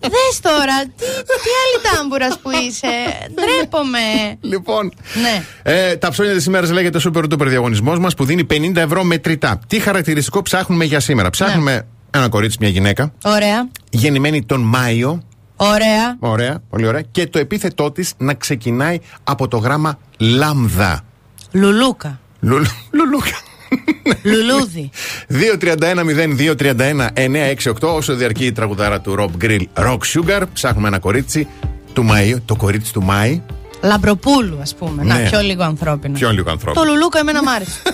Δες τώρα, τι, τι άλλη τάμπουρας που είσαι. Ντρέπομαι. Λοιπόν, Ναι. ε, τα ψώνια της ημέρας λέγεται Super Duper διαγωνισμός μας που δίνει 50 ευρώ μετρητά. Τι χαρακτηριστικό ψάχνουμε για σήμερα. Ψάχνουμε ένα κορίτσι, μια γυναίκα, Ωραία. γεννημένη τον Μάιο. Ωραία. Ωραία, πολύ ωραία. Και το επίθετό της να ξεκινάει από το γράμμα λάμδα. Λουλούκα. Λουλ- Λουλούκα. Λουλούδι. 231-0-231-968 όσο διαρκεί η τραγουδάρα του Rob Grill Rock Sugar. Ψάχνουμε ένα κορίτσι του Μαΐου, το κορίτσι του Μάη. Λαμπροπούλου, ας πούμε. Ναι. Να, πιο λίγο ανθρώπινο. Πιο λίγο ανθρώπινο. Το Λουλούκα εμένα μ' άρεσε.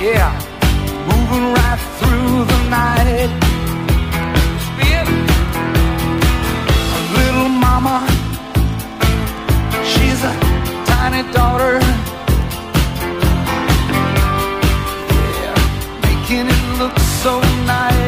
Yeah, moving right through the night. Little mama. She's a tiny daughter. Yeah, making it look so nice.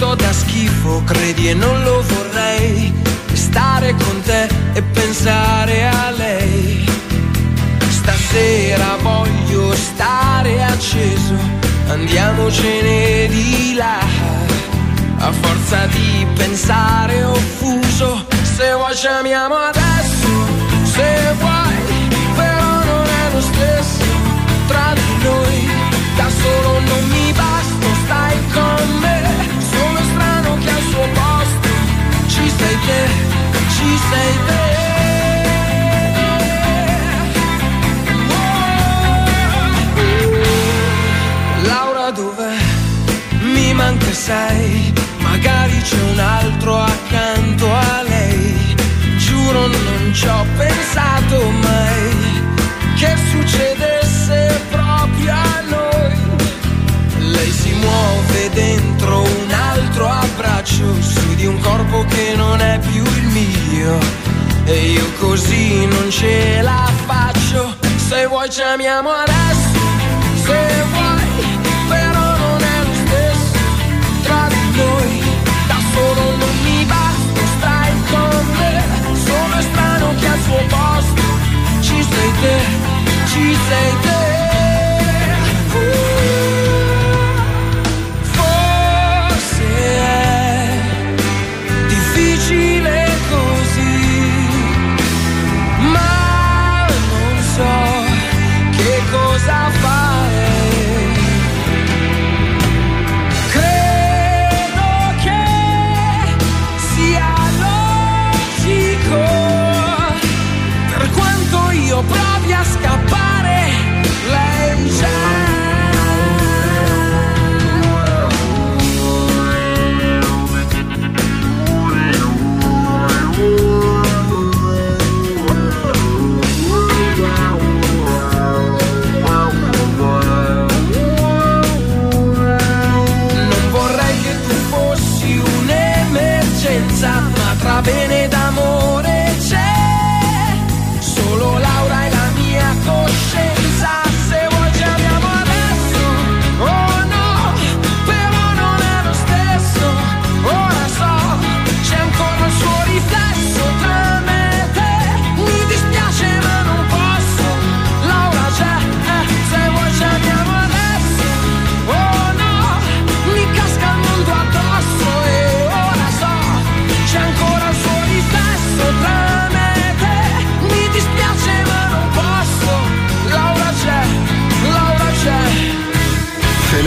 Sto da schifo, credi e non lo vorrei. Stare con te e pensare a lei. Stasera voglio stare acceso, andiamocene di là. A forza di pensare offuso, se vuoi ci amiamo adesso, se vuoi, però non è lo stesso tra di noi. Da solo non mi basta, stai con me, te, ci sei te. Laura dov'è? Mi manca sei, magari c'è un altro accanto a lei. Giuro non ci ho pensato mai che succedesse proprio a noi. Lei si muove dentro abbraccio su di un corpo che non è più il mio. E io così non ce la faccio. Se vuoi ci amiamo adesso, se vuoi, però non è lo stesso tra di noi. Da solo non mi basta, stai con me. Sono strano che al suo posto ci sei te, ci sei te.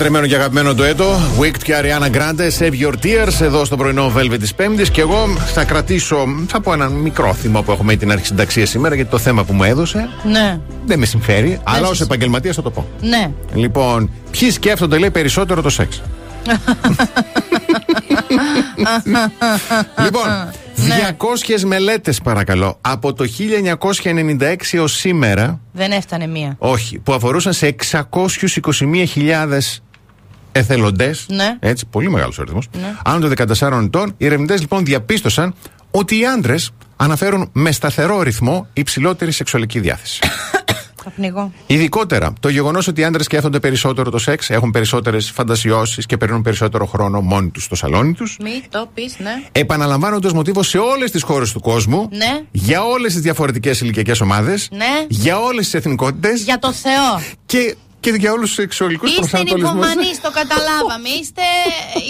Λατρεμένο και αγαπημένο το έτο. Wicked και Ariana Grande, Save Your Tears, εδώ στο πρωινό Velvet της Πέμπτης. Και εγώ θα κρατήσω, θα πω ένα μικρό θυμό που έχουμε την αρχή συνταξία σήμερα, γιατί το θέμα που μου έδωσε Ναι, δεν με συμφέρει, αλλά ως σε- επαγγελματίας θα το πω. ναι. Λοιπόν, ποιοι σκέφτονται, λέει, περισσότερο το σεξ; λοιπόν, 200 μελέτες παρακαλώ από το 1996 έως σήμερα Δεν έφτανε μία. όχι, που αφορούσαν σε 621.000 εθελοντές. Ναι. Έτσι, πολύ μεγάλος αριθμός. Ναι. Άνω των 14 ετών. Οι ερευνητές λοιπόν διαπίστωσαν ότι οι άντρες αναφέρουν με σταθερό ρυθμό υψηλότερη σεξουαλική διάθεση. Θα πνιγώ. Ειδικότερα, το γεγονός ότι οι άντρες σκέφτονται περισσότερο το σεξ, έχουν περισσότερες φαντασιώσεις και περνούν περισσότερο χρόνο μόνοι τους στο σαλόνι τους. Μη το πεις, ναι. Επαναλαμβάνονται ω μοτίβο σε όλες τις χώρες του κόσμου. Ναι. Για όλες τις διαφορετικές ηλικιακές ομάδες. Ναι. Για όλες τις εθνικότητες. Για το Θεό. Και, και για όλους τους σεξουαλικούς Είστε προσανατολισμούς. νυχομανεί, το καταλάβαμε. Είστε.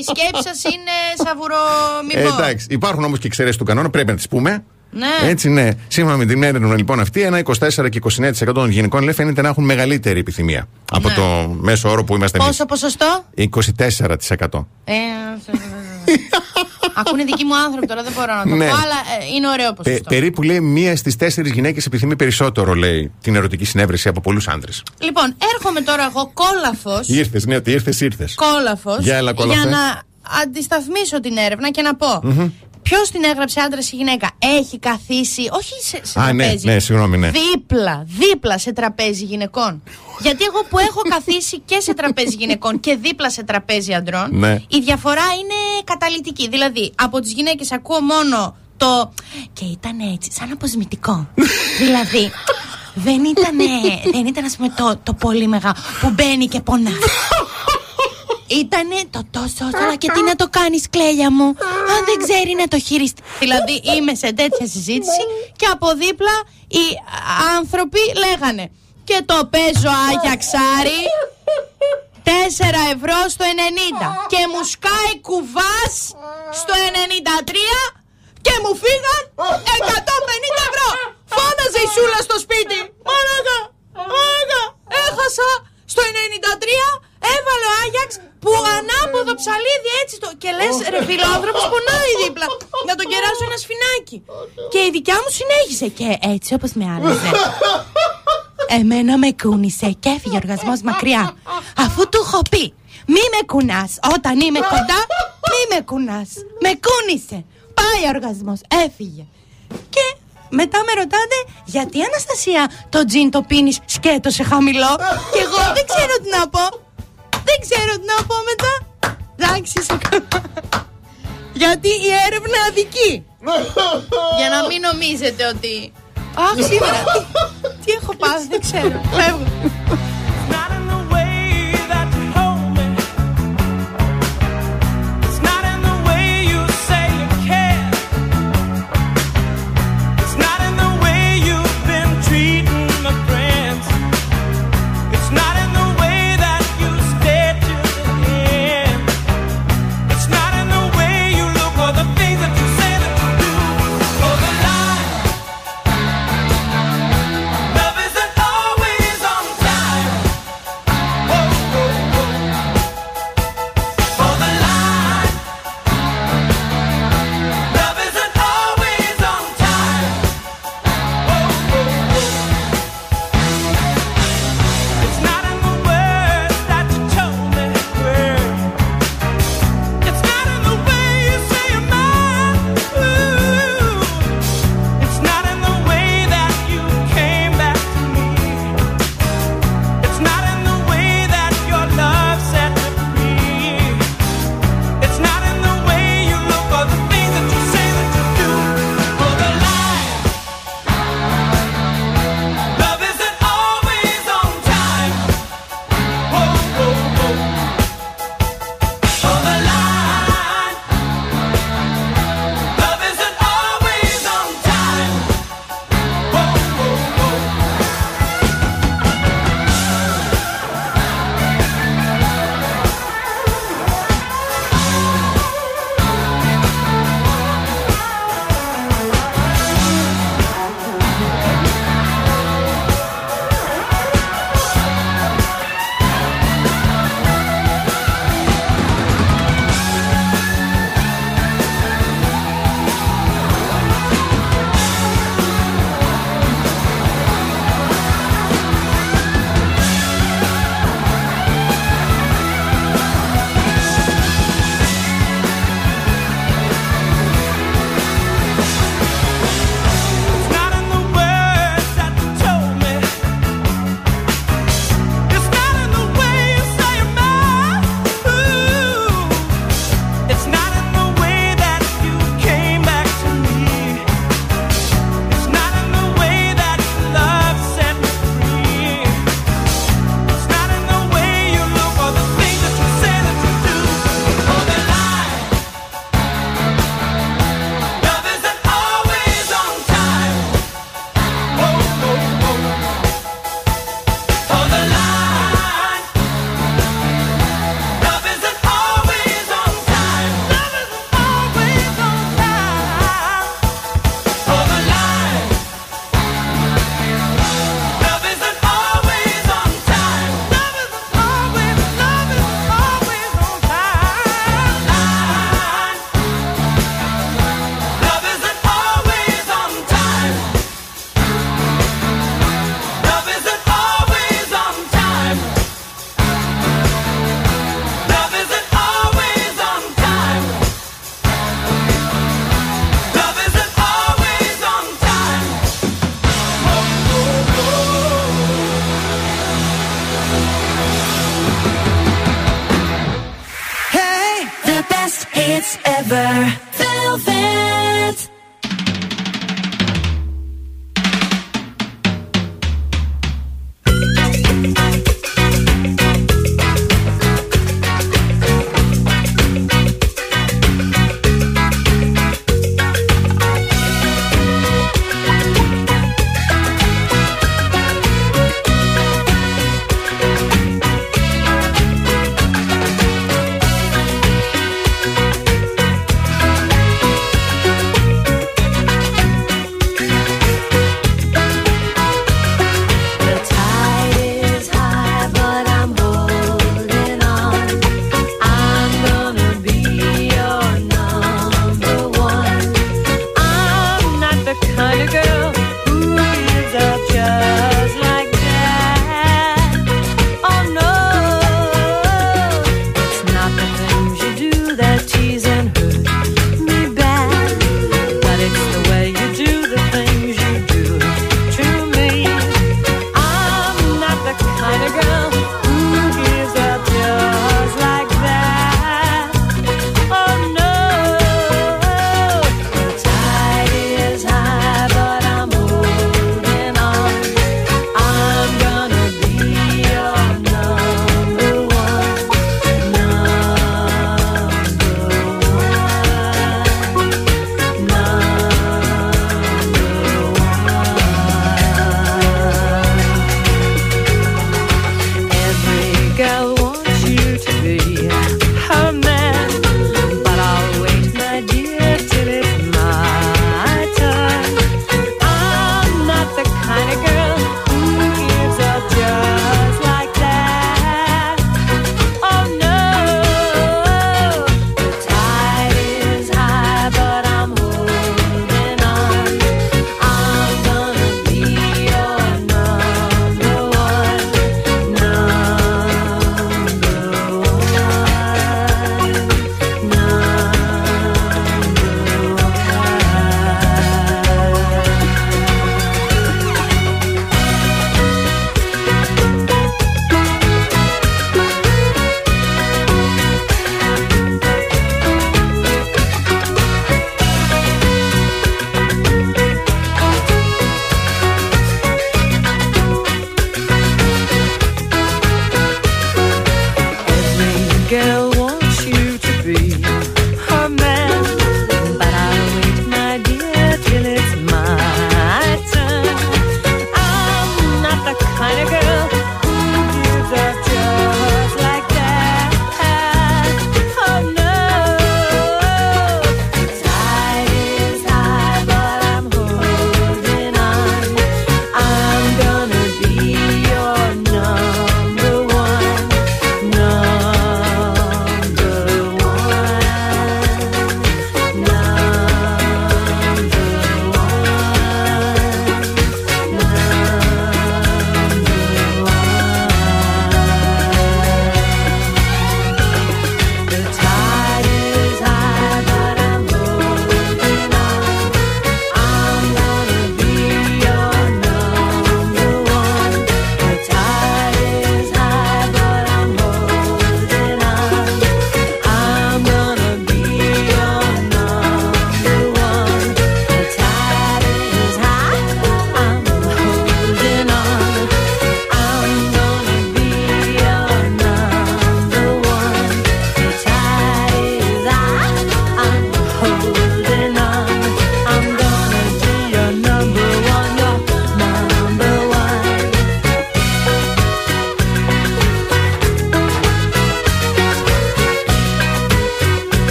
Η σκέψη σας είναι σαβουρομημό. εντάξει, υπάρχουν όμως και εξαιρέσεις του κανόνα, πρέπει να τις πούμε. Ναι. Έτσι, ναι. Σύμφωνα με την έρευνα λοιπόν αυτή, ένα 24 και 29% των γυναικών λέει φαίνεται να έχουν μεγαλύτερη επιθυμία από Ναι. το μέσο όρο που είμαστε εμείς. Πόσο ποσοστό; 24%. Ε, Ακούνε δικοί μου άνθρωποι τώρα, δεν μπορώ να το Ναι. πω, αλλά ε, είναι ωραίο Πε- ποσοστό. περίπου λέει μία στις τέσσερις γυναίκες επιθυμεί περισσότερο, λέει, την ερωτική συνέβρεση από πολλούς άντρε. Λοιπόν, έρχομαι τώρα εγώ κόλαφος. Ήρθες, ναι, ότι ήρθες, ήρθες. Κόλαφος. Για έλα, κόλαφε. να αντισταθμίσω την έρευνα και να πω. Ποιος την έγραψε, άντρα ή γυναίκα, έχει καθίσει, όχι σε, σε Α, ναι, τραπέζι. ναι, συγγνώμη, ναι. Δίπλα, δίπλα σε τραπέζι γυναικών. Γιατί εγώ που έχω καθίσει και σε τραπέζι γυναικών και δίπλα σε τραπέζι αντρών, Ναι. η διαφορά είναι καταλητική. Δηλαδή, από τις γυναίκες ακούω μόνο το. Και ήταν έτσι, σαν αποσμητικό. δηλαδή, δεν ήταν, δεν ήταν ας πούμε, το, το πολύ μεγάλο που μπαίνει και πονά. Ήτανε το τόσο, αλλά και τι να το κάνεις, κλέλια μου. Αν δεν ξέρει να το χειριστεί. δηλαδή, είμαι σε τέτοια συζήτηση και από δίπλα οι άνθρωποι λέγανε. Και το παίζω Άγιαξάρι 4 ευρώ στο 90 και μου σκάει κουβάς στο 93 και μου φύγαν 150 ευρώ. Φώναζε η Σούλα στο σπίτι. Μαλάκα, μαλάκα, έχασα στο 93 έβαλε ο Άγιαξ που ανάποδο ψαλίδι έτσι το. Και λες, ρε φιλόδρομος, πονάει δίπλα. Να τον κεράσω ένα σφινάκι. Και η δικιά μου συνέχισε. Και έτσι όπως με άλλαζε. Εμένα με κούνησε και έφυγε ο οργασμός μακριά. Αφού του έχω πει, μη με κουνάς. Όταν είμαι κοντά, μη με κουνάς. Με κούνησε. Πάει ο οργασμός. Έφυγε. Και μετά με ρωτάτε, γιατί Αναστασία το τζιν το πίνεις σκέτος σε χαμηλό; Και εγώ δεν ξέρω τι να πω. Δεν ξέρω τι να πω μετά. Εντάξει, σε Γιατί η έρευνα αδικεί. Για να μην νομίζετε ότι. Αχ, σήμερα. Τι, τι έχω πάθει, δεν ξέρω. Φεύγω.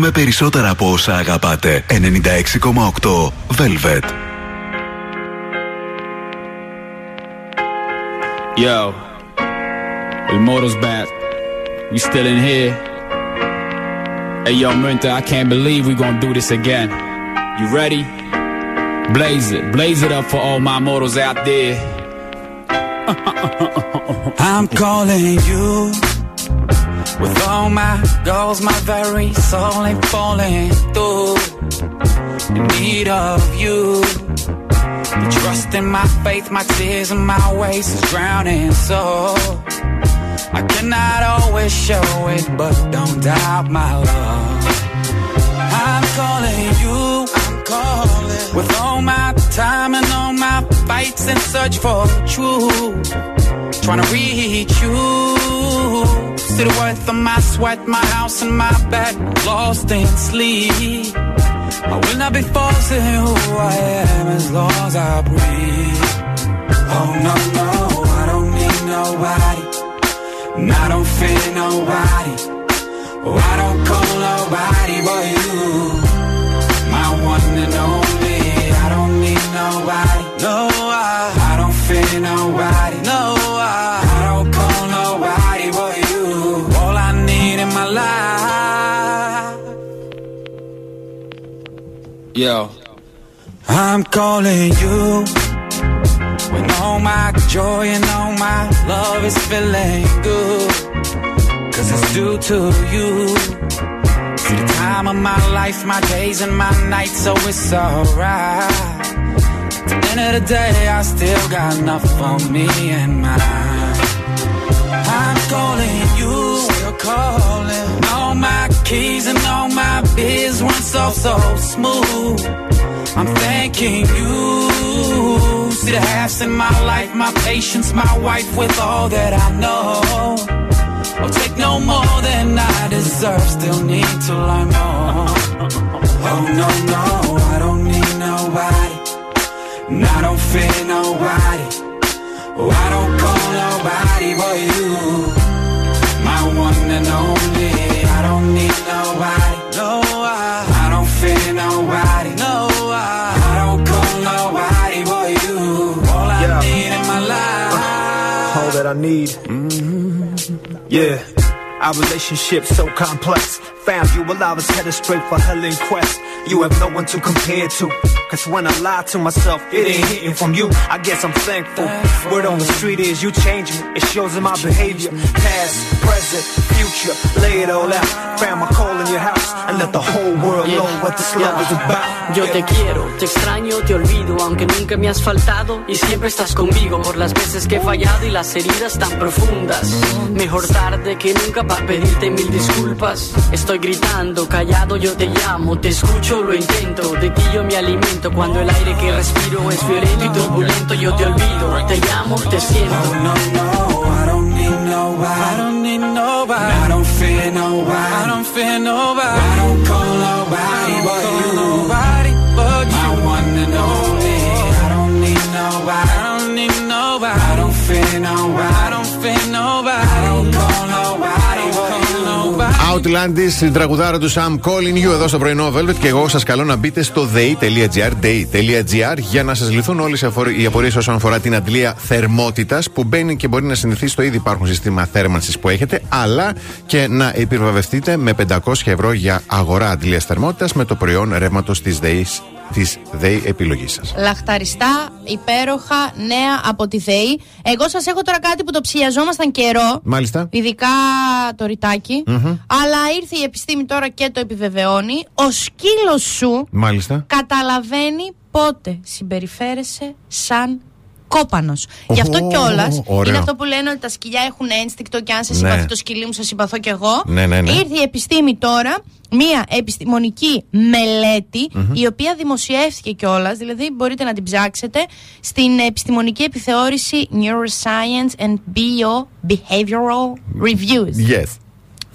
παίρνουμε περισσότερα από όσα αγαπάτε. 96,8 Velvet. Yo, El Mortal's back. We still in here. Hey, yo, Minta, I can't believe we gonna do this again. You ready? Blaze it, blaze it up for all my mortals out there. I'm calling you all my goals, my very soul ain't falling through. In need of you. The trust in my faith, my tears and my ways is drowning. So I cannot always show it, but don't doubt my love. I'm calling you, I'm calling. With all my time and all my fights and search for truth. Trying to reach you. See the worth of my sweat, my house and my bed. Lost in sleep. I will not be forcing who I am as long as I breathe. Oh no, no, I don't need nobody. And I don't fear nobody. Oh, I don't call nobody but you. My one and only. I don't need nobody. No, I, I don't fear nobody. No, Yo, I'm calling you. When all my joy and all my love is feeling good. Cause it's due to you. See the time of my life, my days and my nights, so it's alright. At the end of the day, I still got enough for me and mine. I'm calling you, still calling. Keys and all my biz run so, so smooth. I'm thanking you. See the halves in my life, my patience, my wife with all that I know. I'll take no more than I deserve, still need to learn more. Oh no, no, I don't need nobody. And I don't fear nobody. Oh, I don't call nobody but you. My one and only. I don't need nobody. No, I, I don't fear nobody. No, I, I don't call nobody but you. All I Yeah. need in my life. all that I need. Mm-hmm. Yeah. Our relationship so complex. Found you while I was headed straight for hell in quest. You have no one to compare to. Cause when I lie to myself, it ain't hitting from you. I guess I'm thankful. Word on the street is you change me. It shows in my behavior. Past, present, future. Lay it all out. Found my call in your house. And let the whole world know what this love is about. Yo te quiero, te extraño, te olvido, aunque nunca me has faltado y siempre estás conmigo por las veces que he fallado y las heridas tan profundas. Mejor tarde que nunca para pedirte mil disculpas. Estoy gritando, callado, yo te llamo, te escucho, lo intento. De ti yo me alimento cuando el aire que respiro es violento y turbulento. Yo te olvido, te llamo, te siento. No, I don't need nobody. I don't need nobody. I don't fear nobody. I don't fear nobody. I don't call nobody but you. Nobody but you. My one and only. I don't need nobody. I don't need nobody. I don't fear nobody. I don't fear nobody. Outlandis, στην τραγουδάρα του Sam Calling You εδώ στο πρωινό Velvet. Και εγώ σας καλώ να μπείτε στο day.gr day.gr για να σας λυθούν όλες οι απορίες όσον αφορά την αντλία θερμότητας που μπαίνει και μπορεί να συνηθίσει στο ήδη υπάρχουν σύστημα θέρμανσης που έχετε, αλλά και να επιβραβευτείτε με 500 ευρώ για αγορά αντλίας θερμότητας με το προϊόν ρεύματος της ΔΕΗ της ΔΕΗ επιλογής σας. Λαχταριστά, υπέροχα, νέα από τη ΔΕΗ. Εγώ σας έχω τώρα κάτι που το ψιαζόμασταν καιρό. Μάλιστα. Ειδικά το ρητάκι. Αλλά ήρθε η επιστήμη τώρα και το επιβεβαιώνει. Ο σκύλος σου Μάλιστα. καταλαβαίνει πότε συμπεριφέρεσαι σαν κόπανος. Γι' αυτό Ω, κιόλας ωραίο. είναι αυτό που λένε ότι τα σκυλιά έχουν ένστικτο και αν σε Ναι. συμπαθεί το σκυλί μου, σε συμπαθώ κι εγώ. Ναι, ναι, ναι. Ήρθε η επιστήμη τώρα, μία επιστημονική μελέτη, Μμμ. η οποία δημοσιεύθηκε κιόλας, δηλαδή μπορείτε να την ψάξετε, στην επιστημονική επιθεώρηση Neuroscience and Bio-Behavioral Reviews. Yes.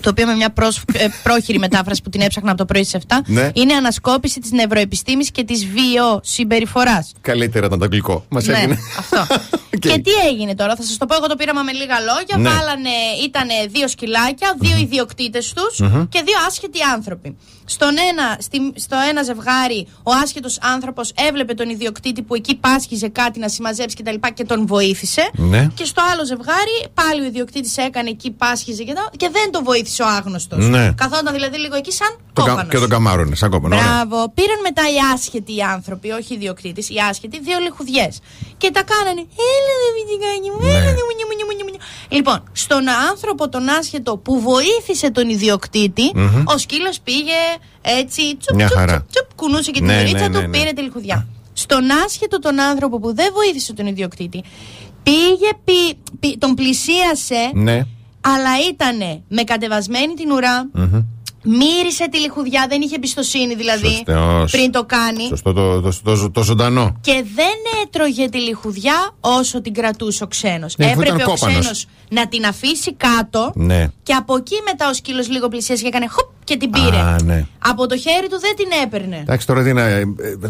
Το οποίο με μια προς, ε, πρόχειρη μετάφραση που την έψαχνα από το πρωί στις 7, Ναι. είναι ανασκόπηση της νευροεπιστήμης και της βιοσυμπεριφοράς. Καλύτερα ήταν το αγγλικό. Μας Ναι, έγινε. αυτό. Και τι έγινε τώρα, θα σας το πω εγώ το πείραμα με λίγα λόγια. Ναι. Βάλανε, ήταν δύο σκυλάκια, δύο ιδιοκτήτες τους Μμμ. και δύο άσχετοι άνθρωποι. Στον ένα, στη- στο ένα ζευγάρι, ο άσχετος άνθρωπος έβλεπε τον ιδιοκτήτη που εκεί πάσχιζε κάτι να συμμαζέψει κτλ. Και, και τον βοήθησε. Ναι. Και στο άλλο ζευγάρι, πάλι ο ιδιοκτήτης έκανε εκεί, πάσχιζε και, τα- και δεν τον βοήθησε ο άγνωστος. Ναι. Καθόταν δηλαδή λίγο εκεί σαν Το κα- κόπανος. και τον καμάρωνε, σαν κόπανο. Ωραία. Μπράβο. Πήραν μετά οι άσχετοι άνθρωποι, όχι οι ιδιοκτήτες, οι άσχετοι, δύο λιχουδιές. Και τα κάνανε. Έλα, δε βιντικάκι μου, έλα, δε μουνιου, μουνιου, μουνιου, μουνιου». Λοιπόν, στον άνθρωπο τον άσχετο που βοήθησε τον ιδιοκτήτη, Μμμ. ο σκύλος πήγε έτσι. Τσουπ, Μια τσουπ, χαρά. τσουπ, τσουπ, κουνούσε και τη Ναι, μερίτσα ναι, του, ναι, ναι. πήρε τη λιχουδιά. Στον άσχετο τον άνθρωπο που δεν βοήθησε τον ιδιοκτήτη, πήγε, πι- πι- τον πλησίασε, Ναι. αλλά ήταν με κατεβασμένη την ουρά, Μμμ. μύρισε τη λιχουδιά, δεν είχε εμπιστοσύνη δηλαδή Σωστός. πριν το κάνει. Σωστό το, το, το, το ζωντανό. Και δεν έτρωγε τη λιχουδιά όσο την κρατούσε ο ξένος. Ναι, αφού Έπρεπε ήταν ο κόπανος. ξένος να την αφήσει κάτω Ναι. και από εκεί μετά ο σκύλος λίγο πλησίασε και έκανε χοπ και την πήρε. Α, ναι. Από το χέρι του δεν την έπαιρνε. Εντάξει, τώρα τι να, ε, ε,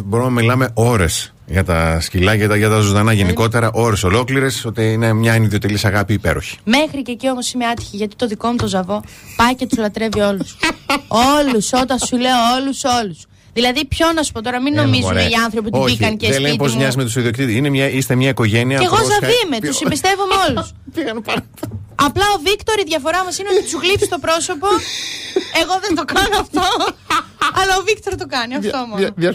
μπορούμε να μιλάμε ώρες για τα σκυλάκια, για τα, για τα ζωντανά γενικότερα, ώρες ολόκληρες, ότι είναι μια ιδιωτελής αγάπη υπέροχη. Μέχρι και εκεί όμως είμαι άτυχη γιατί το δικό μου το ζαβό πάει και τους λατρεύει όλους. όλους, όταν σου λέω όλους, όλους. Δηλαδή, ποιο να σου πω τώρα, μην Έλα, νομίζουν μωρέ. οι άνθρωποι ότι Όχι, μπήκαν και δεν λέει σπίτι πώ μου. μοιάζει με τους ιδιοκτήτες. Είναι μια, είστε μια οικογένεια. Και εγώ πρόσχα- ζαβή είμαι, Ποιο- τους εμπιστεύομαι όλους. Απλά ο Βίκτορ η διαφορά μας είναι ότι τους γλύψει το πρόσωπο. Εγώ δεν το κάνω αυτό. αλλά ο Βίκτορ το κάνει αυτό μόνο. Δια-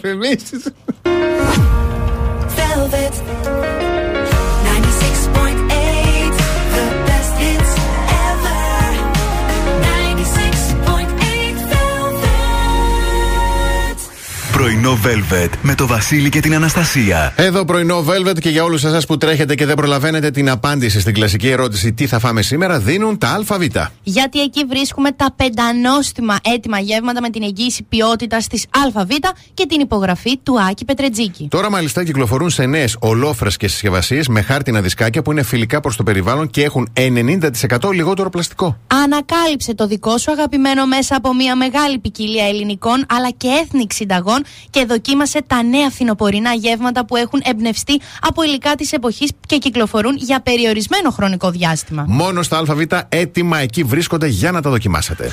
Πρωινό Velvet με το Βασίλη και την Αναστασία. Εδώ πρωινό Velvet και για όλους εσάς που τρέχετε και δεν προλαβαίνετε την απάντηση στην κλασική ερώτηση Τι θα φάμε σήμερα, δίνουν τα ΑΒ. Γιατί εκεί βρίσκουμε τα πεντανόστιμα έτοιμα γεύματα με την εγγύηση ποιότητας της ΑΒ και την υπογραφή του Άκη Πετρετζίκη. Τώρα μάλιστα κυκλοφορούν σε νέες ολόφρε και συσκευασίες με χάρτινα δισκάκια που είναι φιλικά προς το περιβάλλον και έχουν 90% λιγότερο πλαστικό. Ανακάλυψε το δικό σου αγαπημένο μέσα από μια μεγάλη ποικιλία ελληνικών αλλά και έθνικ συνταγών και δοκίμασε τα νέα φθινοπορεινά γεύματα που έχουν εμπνευστεί από υλικά της εποχής και κυκλοφορούν για περιορισμένο χρονικό διάστημα. Μόνο στα ΑΒ έτοιμα εκεί βρίσκονται για να τα δοκιμάσετε.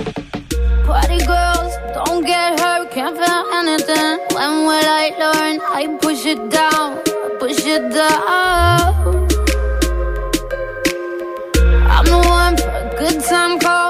Anything. When I learn? I push it down, push it down. I'm the one for a good time call,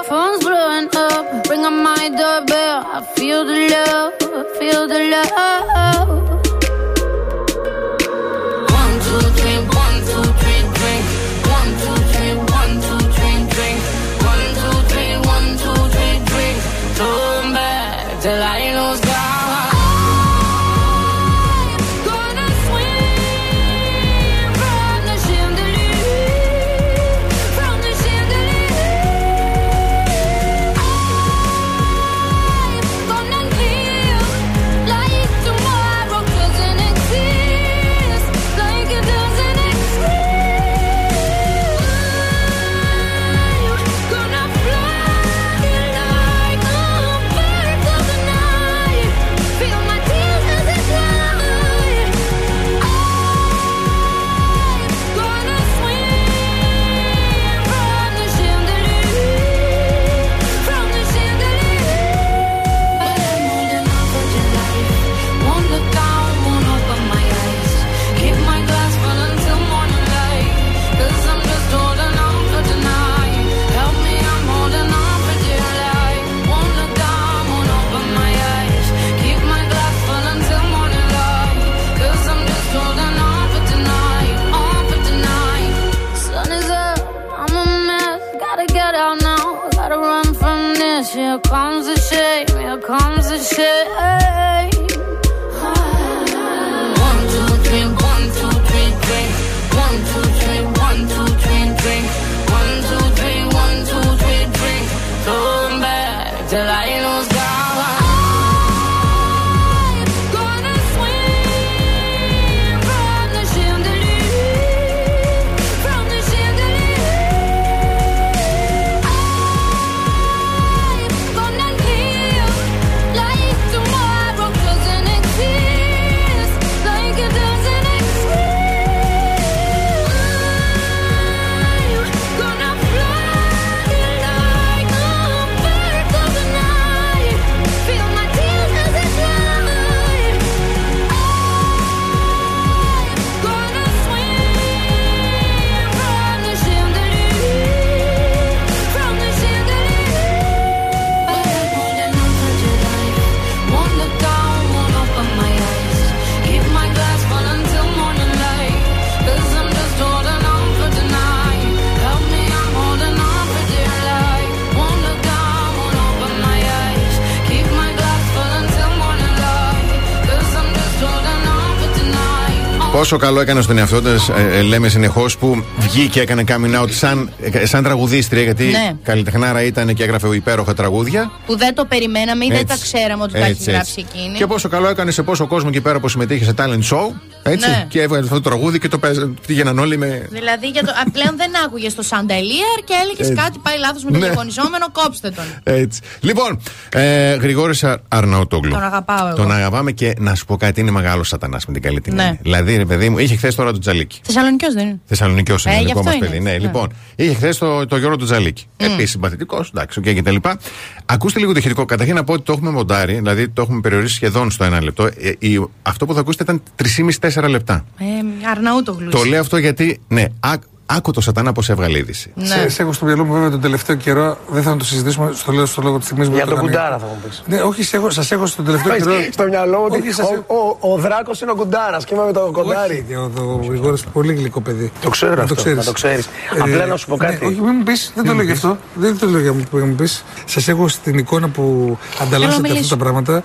Πόσο καλό έκανε στον εαυτό της, ε, ε, λέμε συνεχώς, που βγήκε, έκανε coming out σαν, ε, σαν τραγουδίστρια, γιατί Ναι. καλλιτεχνάρα ήταν και έγραφε υπέροχα τραγούδια. Που δεν το περιμέναμε ή δεν τα Έτσι. ξέραμε ότι τα έχει Έτσι, γράψει έτσι. εκείνη. Και πόσο καλό έκανε σε πόσο κόσμο εκεί πέρα που συμμετείχε σε talent show. Έτσι. Ναι. Και έβγαλε αυτό το τραγούδι και το παίζανε. Πήγαιναν όλοι με. Δηλαδή για το, α, πλέον δεν άκουγε το Σαντελίερ και έλεγες Έτσι. κάτι πάει λάθος με τον Ναι. διαγωνιζόμενο, κόψτε τον. Έτσι. Λοιπόν, ε, Γρηγόρη Αρναούτογλου. Τον αγαπάω εγώ. Τον αγαπάμε και να σου πω κάτι, είναι μεγάλος σατανάς με την καλή την Ναι. έννοια. Δηλαδή, ρε παιδί μου, είχε χθες τώρα το Τζαλίκι. Θεσσαλονικιός δεν είναι. Θεσσαλονικιός είναι Ε, το γι' δικό αυτό μας είναι παιδί. έτσι, Ναι, ναι. λοιπόν, είχε χθες το, το Γιώργο του Τζαλίκη. Επίσης συμπαθητικός, εντάξει, οκ και τα λοιπά. Ακούστε λίγο το ηχητικό. Καταρχήν να πω ότι το έχουμε μοντάρει, δηλαδή το έχουμε περιορίσει σχεδόν στο ένα λεπτό. Ε, η- αυτό που θα ακούσετε ήταν 3,5-4 λεπτά. Ε, Αρναούτογλους. Το λέω αυτό γιατί, ναι, ά, άκου το σατάνα πώς έβγαλε είδηση. Ναι. Σε, σε έχω στο μυαλό μου βέβαια τον τελευταίο καιρό. Δεν θα το συζητήσουμε στο λέω στο λόγο της στιγμής Για τον Κουντάρα θα μου πεις. Ναι, όχι, σε έχω, σας έχω στο τελευταίο Έχεις καιρό. στο μυαλό μου ότι Όχι, σας έχω- ο, ο, ο Δράκος είναι ο Κουντάρας και είμαι με το κοντάρι. Όχι, ο, ο Γρηγόρης πολύ γλυκό παιδί. Το ξέρω Να αυτό, ξέρεις. να το ξέρεις. Απλά να σου πω κάτι. Ναι, όχι, μην μου πεις, δεν το λέω γι' αυτό. Δεν το λέω για να μου πεις. Σας έχω στην εικόνα που ανταλλάσσετε αυτά μιλήσω. τα πράγματα.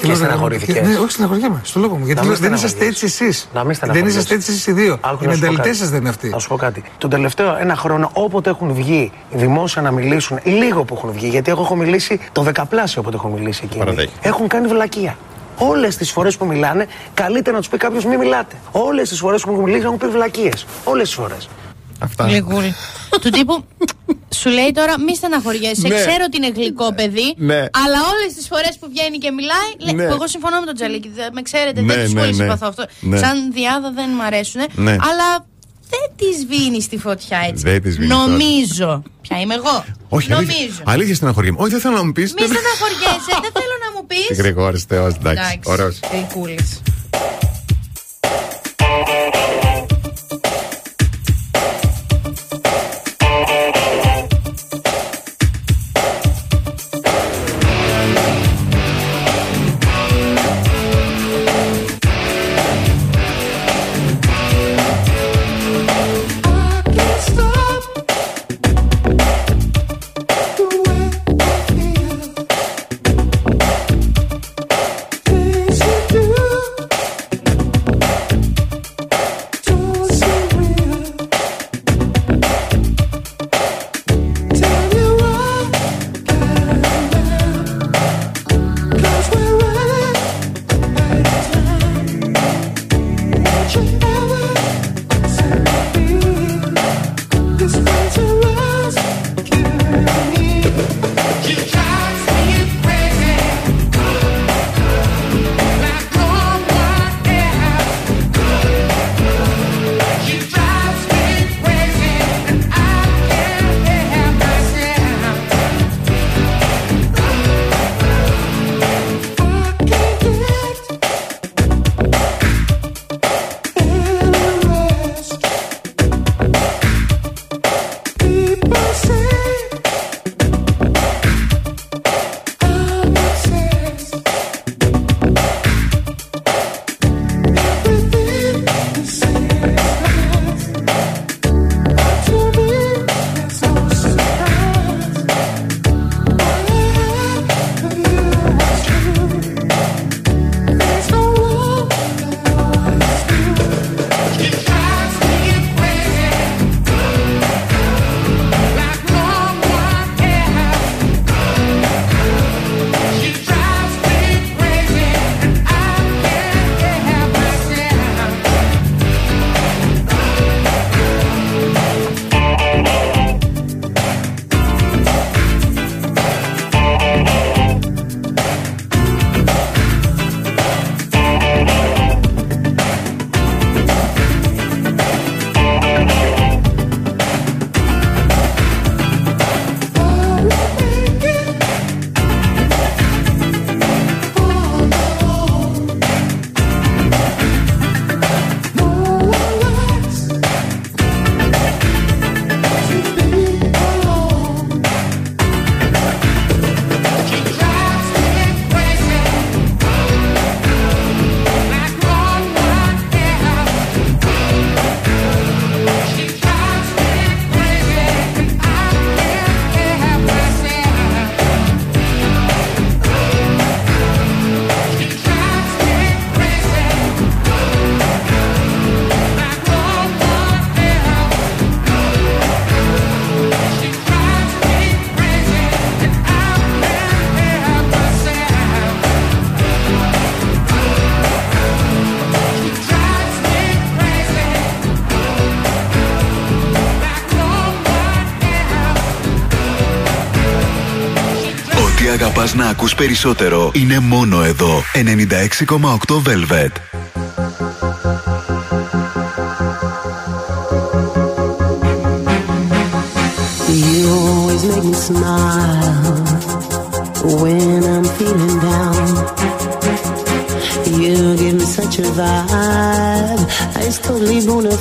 Και λέω, στεναχωρηθήκες. Ναι, όχι, στεναχωριέμαι. Στο λόγο μου. Γιατί Να μην λέω, δεν είσαστε έτσι στεναχωριέσαι. εσείς. Να μην Δεν στεναχωριέσαι. είσαστε έτσι εσείς οι δύο. Άκου Οι να σου πω μενταλιτές κάτι. σας δεν είναι αυτοί. Να σου πω κάτι. Ότι τον τελευταίο ένα χρόνο, όποτε έχουν βγει δημόσια να μιλήσουν, ή λίγο που έχουν βγει, γιατί εγώ έχω μιλήσει το δεκαπλάσιο όποτε έχω μιλήσει εκεί. Παραδέχεται. Έχουν κάνει βλακεία. Όλες τις φορές που μιλάνε, καλύτερα να τους πει κάποιος μην μιλάτε. Όλες τις φορές που έχουν μιλήσει έχουν πει βλακίες. Όλες τις φορές. Αυτά. Γλυκούλη. του τύπου σου λέει τώρα μη στεναχωριέσαι. Ναι. Ξέρω ότι είναι γλυκό παιδί, Ναι. αλλά όλες τις φορές που βγαίνει και μιλάει. Λέει, Ναι. που εγώ συμφωνώ με τον Τζαλίκη. δεν- Με ξέρετε, Ναι, δεν τους ναι, πολύ ναι. συμπαθώ αυτό. Ναι. Σαν διάδα δεν μ' αρέσουν. Ναι. Αλλά δεν της βίνεις τη φωτιά έτσι. Δεν της σβήνεις Νομίζω. Ποια είμαι εγώ; Όχι, Νομίζω. αλήθεια, αλήθεια στεναχωριέμαι. Όχι, δεν θέλω να μου πεις. Μη στεναχωριέσαι, δεν θέλω να μου πεις. Γρηγόρης Θεός, εντάξει. Ωραίος. Γλυκούλης. Ό,τι αγαπάς να ακούς περισσότερο είναι μόνο εδώ. 96,8 Velvet. You always make me smile when I'm feeling down. You give me such a vibe, it's totally bona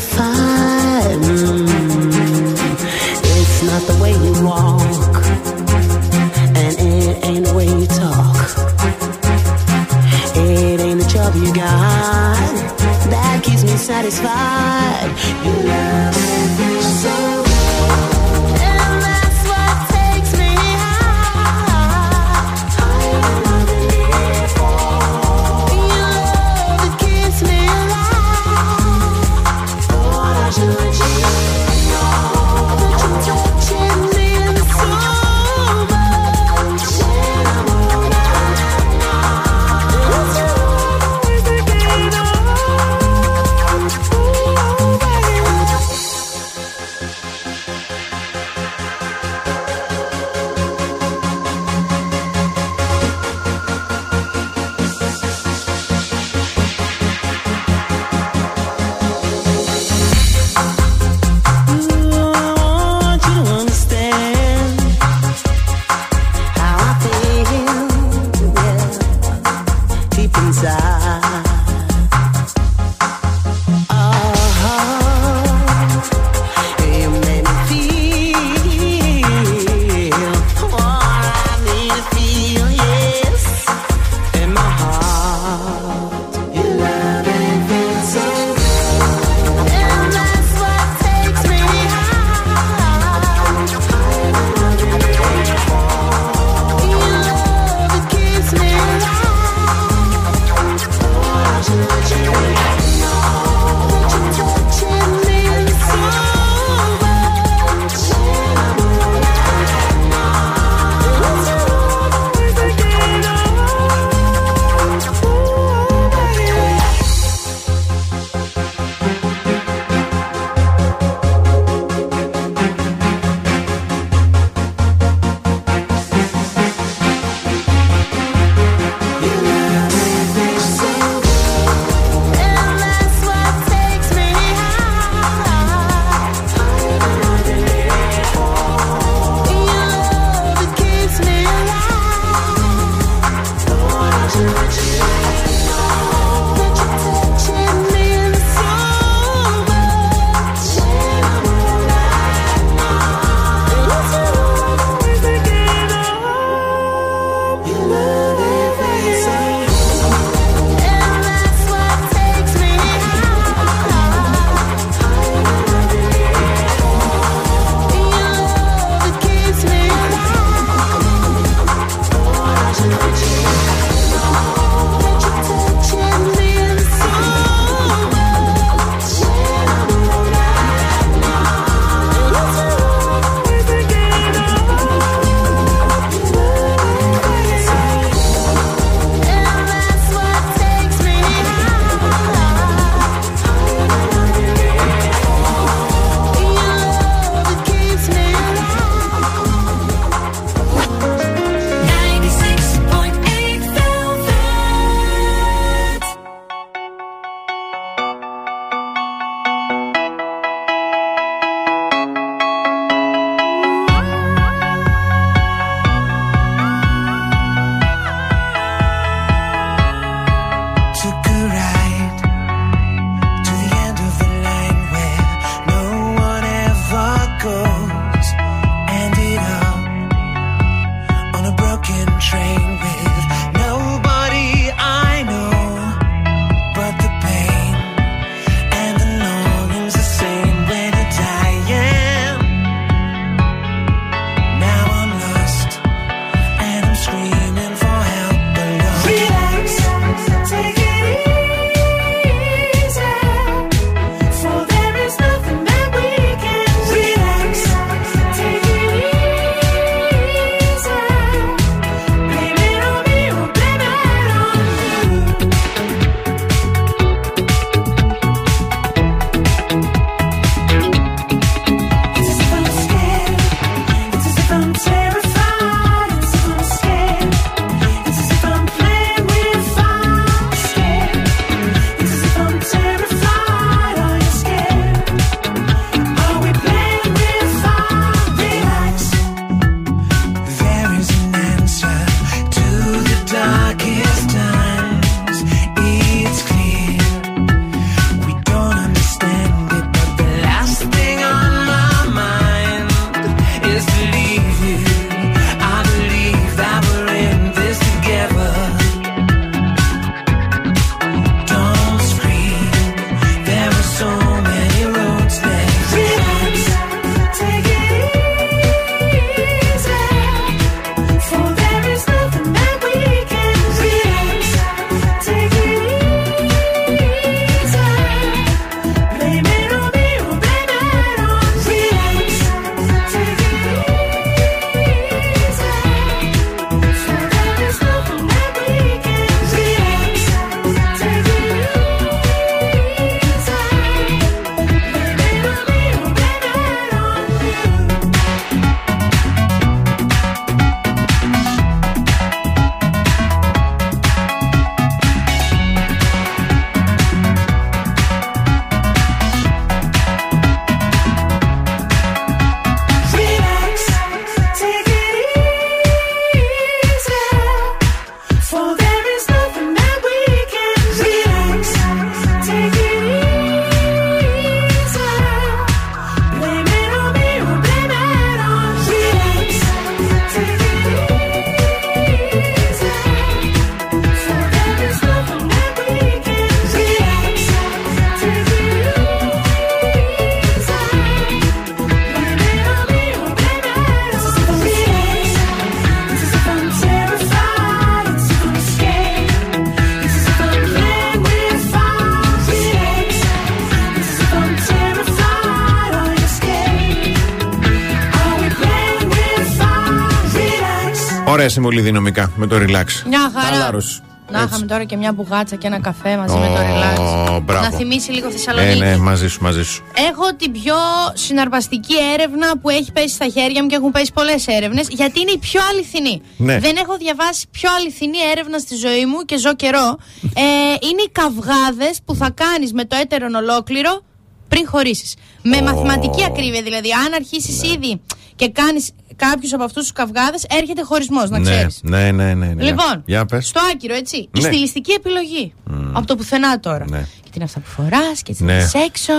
συμβολή δυναμικά με το relax. Μια χαρά. Χαλάρωση. Να είχαμε τώρα και μια μπουγάτσα και ένα καφέ μαζί με το relax. Ω, μπράβο. Να θυμίσει λίγο Ε, Θεσσαλονίκη. ναι, μαζί σου, μαζί σου. Έχω την πιο συναρπαστική έρευνα που έχει πέσει στα χέρια μου και έχουν πέσει πολλές έρευνες, γιατί είναι η πιο αληθινή. Ναι. Δεν έχω διαβάσει πιο αληθινή έρευνα στη ζωή μου και ζω καιρό. Ε, είναι οι καυγάδες που θα κάνεις με το έτερον ολόκληρο πριν χωρίσεις. Με μαθηματική ακρίβεια δηλαδή. Αν αρχίσεις Ναι. ήδη και κάνεις κάποιου από αυτούς τους καυγάδες, έρχεται χωρισμός, να ναι, ξέρεις. ναι, ναι, ναι, ναι. Λοιπόν, Για πες. στο άκυρο, έτσι. Η Ναι. στιλιστική επιλογή. Από το πουθενά τώρα. Ναι. Και τι είναι αυτά που φοράς και τι Ναι. είναι έξω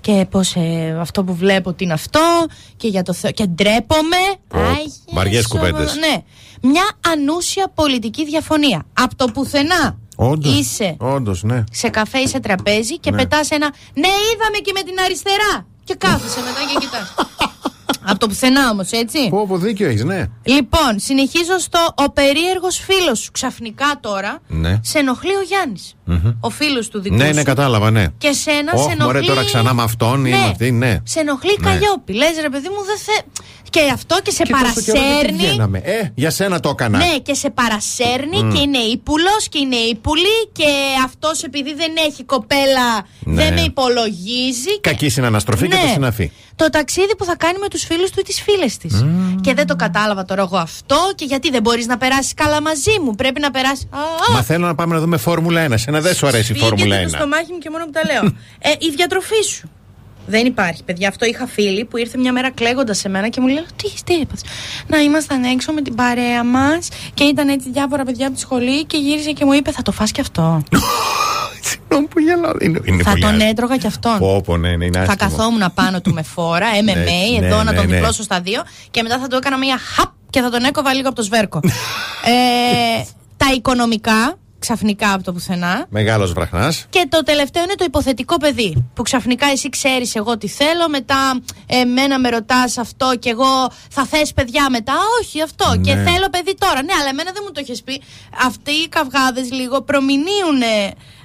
και πώς αυτό που βλέπω τι είναι αυτό και για το Θεό. Και ντρέπομαι. Άγιε βαριές σώμα- κουβέντες. Ναι. Μια ανούσια πολιτική διαφωνία. Από το πουθενά Όντως, είσαι Όντως, ναι. σε καφέ ή σε τραπέζι και Ναι. πετάς ένα Ναι, είδαμε και με την αριστερά. Και κάθεσαι μετά και κοιτάς. Από το πουθενά όμως, έτσι. Πω, πω, δίκιο έχεις, ναι. Λοιπόν, συνεχίζω στο ο περίεργος φίλος σου. Ξαφνικά τώρα Ναι. σε ενοχλεί ο Γιάννης. Μμμ. Ο φίλος του δικού Ναι, σου. ναι, κατάλαβα, ναι. Και σένα Ωχ, σε ενοχλεί. μωρέ, τώρα ξανά με αυτόν ή ναι. με αυτή, ναι. Σε ενοχλεί Ναι. Καλλιόπη. Λες ρε παιδί μου, δεν θε. Και αυτό και σε Και τόσο καιρό δεν παρασέρνει. βγαίναμε. Ε, για σένα το έκανα. Ναι, και σε παρασέρνει Μμ. και είναι ύπουλος και είναι ύπουλη και αυτός επειδή δεν έχει κοπέλα Ναι. δεν με υπολογίζει. Κακή συναναστροφή και Ναι. το συναφή. Το ταξίδι που θα κάνει με τους φίλους του ή τις φίλες της. Και δεν το κατάλαβα τώρα εγώ αυτό και γιατί δεν μπορείς να περάσεις καλά μαζί μου. Πρέπει να περάσει. Α, α, Μα θέλω να πάμε να δούμε Φόρμουλα 1. Σένα δεν σου αρέσει η Σφίγγεται Φόρμουλα 1. το στομάχι μου και μόνο που τα λέω. ε, η διατροφή σου. Δεν υπάρχει, παιδιά. Αυτό είχα φίλη που ήρθε μια μέρα κλαίγοντας σε μένα και μου λέει: Τι, τι έπαθες;» Να ήμασταν έξω με την παρέα μας και ήταν έτσι διάφορα παιδιά από τη σχολή και γύρισε και μου είπε: Θα το φας κι αυτό. Συγγνώμη που γελάω. Είναι, είναι θα πολύ τον άσχημο. έτρωγα κι αυτόν. Πω, πω, ναι, ναι, είναι Θα άσχημο. καθόμουν πάνω του με φόρα, MMA, Ναι, εδώ ναι, να ναι, τον ναι. διπλώσω στα δύο και μετά θα του έκανα μια χαπ και θα τον έκοβα λίγο από το σβέρκο. ε, τα οικονομικά, ξαφνικά από το πουθενά. Μεγάλος βραχνάς. Και το τελευταίο είναι το υποθετικό παιδί. Που ξαφνικά εσύ ξέρεις εγώ τι θέλω, μετά εμένα με ρωτάς αυτό και εγώ θα θες παιδιά μετά. Όχι αυτό. Και Ναι. θέλω παιδί τώρα. Ναι, αλλά εμένα δεν μου το έχεις πει. Αυτοί οι καυγάδες λίγο προμηνύουν.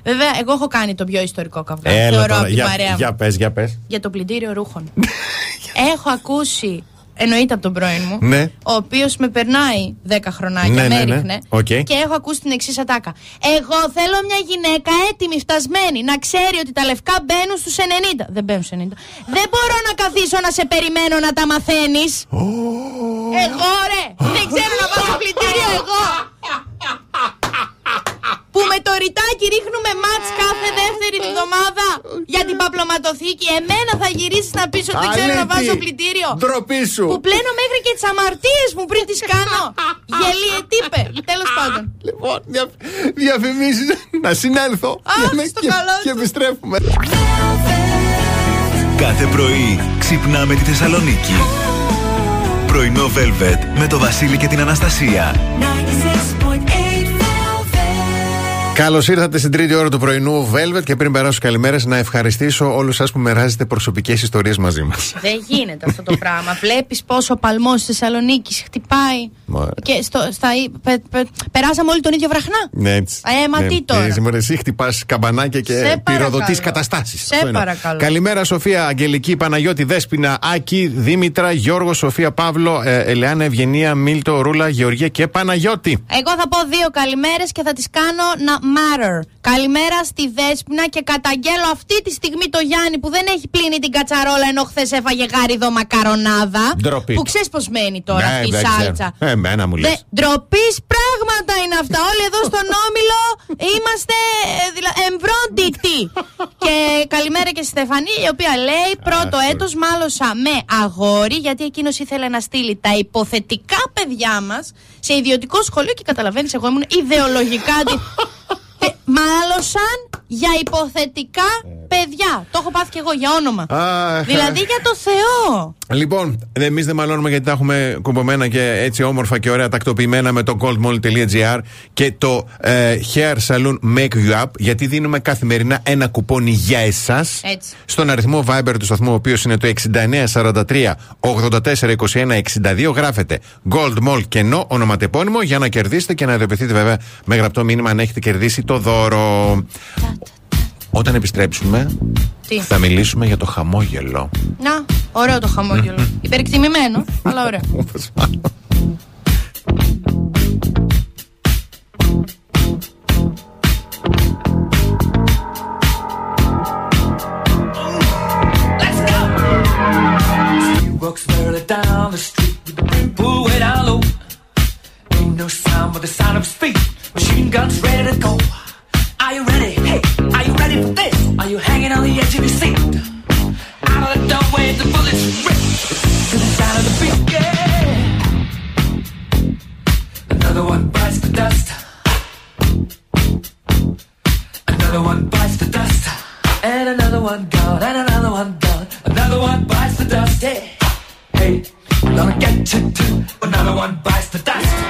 Βέβαια, εγώ έχω κάνει το πιο ιστορικό καυγάδι. Έλα Θεωρώ τώρα, από την για, παρέα μου. για πες, για πες. Για το πλυντήριο ρούχων. έχω ακούσει. Εννοείται από τον πρώην μου. Ναι. Ο οποίος με περνάει 10 χρονάκια, Ναι, με ναι, ναι. έριχνε. Οκ. Και έχω ακούσει την εξής ατάκα. Εγώ θέλω μια γυναίκα έτοιμη, φτασμένη, να ξέρει ότι τα λευκά μπαίνουν στους 90. Δεν μπαίνουν στους 90. Δεν μπορώ να καθίσω να σε περιμένω να τα μαθαίνεις. Εγώ ρε! Δεν ξέρω να πάω στο πλυντήριο εγώ! Που με το ρητάκι ρίχνουμε μάτς κάθε δεύτερη εβδομάδα για την παπλωματοθήκη. Εμένα θα γυρίσεις να πεις ότι δεν ξέρω να Αλέτη, βάζω πλυντήριο. ντροπή σου. Που πλένω μέχρι και τις αμαρτίες μου πριν τις κάνω. Γελίε τύπε. Τέλος πάντων. Λοιπόν, δια, διαφημίσεις να συνέλθω. Α, Και με- στο και, καλό και επιστρέφουμε. Κάθε πρωί ξυπνάμε τη Θεσσαλονίκη. Πρωινό Velvet με το Βασίλη και την Αναστασία. Καλώς ήρθατε στην τρίτη ώρα του πρωινού Velvet και πριν περάσω καλημέρες να ευχαριστήσω όλους εσά που μοιράζετε προσωπικές ιστορίες μαζί μας. Δεν γίνεται αυτό το πράγμα. Βλέπεις πόσο ο παλμός της Θεσσαλονίκη χτυπάει. Και στο, στα, πε- πε- περάσαμε όλοι τον ίδιο βραχνά. Ναι, έτσι. Ε, μα τι τώρα. Εσύ, μωρέ, εσύ χτυπάς καμπανάκια και Σε πυροδοτείς παρακαλώ. καταστάσεις. Σε παρακαλώ. Καλημέρα, Σοφία, Αγγελική, Παναγιώτη, Δέσπινα, Άκη, Δήμητρα, Γιώργο, Σοφία, Παύλο, ε, Ελεάνα, Ευγενία, Μίλτο, Ρούλα, Γεωργία και Παναγιώτη. Εγώ θα πω δύο καλημέρες και θα τις κάνω να matter. Καλημέρα στη Δέσποινα και καταγγέλω αυτή τη στιγμή το Γιάννη που δεν έχει πλύνει την κατσαρόλα ενώ χθες έφαγε γάριδο μακαρονάδα. Ντροπή. Που ξέρεις πώς μένει τώρα Ναι, αυτή η δεν ξέρω. σάλτσα. Ε, Εμένα μου λες. Δε- Ντροπής πράγματα είναι αυτά. Όλοι εδώ στον Όμιλο είμαστε ε, δηλα... εμβρόντικτοι. και καλημέρα και στη Στεφανή, η οποία λέει: Πρώτο έτος μάλωσα με αγόρι, γιατί εκείνος ήθελε να στείλει τα υποθετικά παιδιά μας σε ιδιωτικό σχολείο και καταλαβαίνεις, εγώ ήμουν ιδεολογικά. αντι- Ε, Μάλωσαν για υποθετικά παιδιά. Το έχω πάθει και εγώ για όνομα. Αχ. δηλαδή για το Θεό. Λοιπόν, εμείς δεν μαλώνουμε γιατί τα έχουμε κουμπωμένα και έτσι όμορφα και ωραία τακτοποιημένα με το goldmall.gr και το ε, Hair Salon Make You Up γιατί δίνουμε καθημερινά ένα κουπόνι για εσάς Έτσι. στον αριθμό Viber του σταθμού, ο οποίος είναι το 6943 84 21 62. Γράφετε Gold Mall κενό ονοματεπώνυμο για να κερδίσετε και να ειδοποιηθείτε βέβαια με γραπτό μήνυμα αν έχετε κερδίσει το όταν επιστρέψουμε, θα μιλήσουμε για το χαμόγελο. Να, ωραίο το χαμόγελο. Υπερεκτιμημένο, αλλά ωραίο. walks barely down the street with the way down Are you ready? Hey, are you ready for this? Are you hanging on the edge of your seat? Out of the doorway, the bullets rip to the sound of the beat. Yeah. Another one bites the dust. Another one bites the dust. And another one gone, and another one gone. Another one bites the dust. Hey, hey, gonna get you too. Another one bites the dust.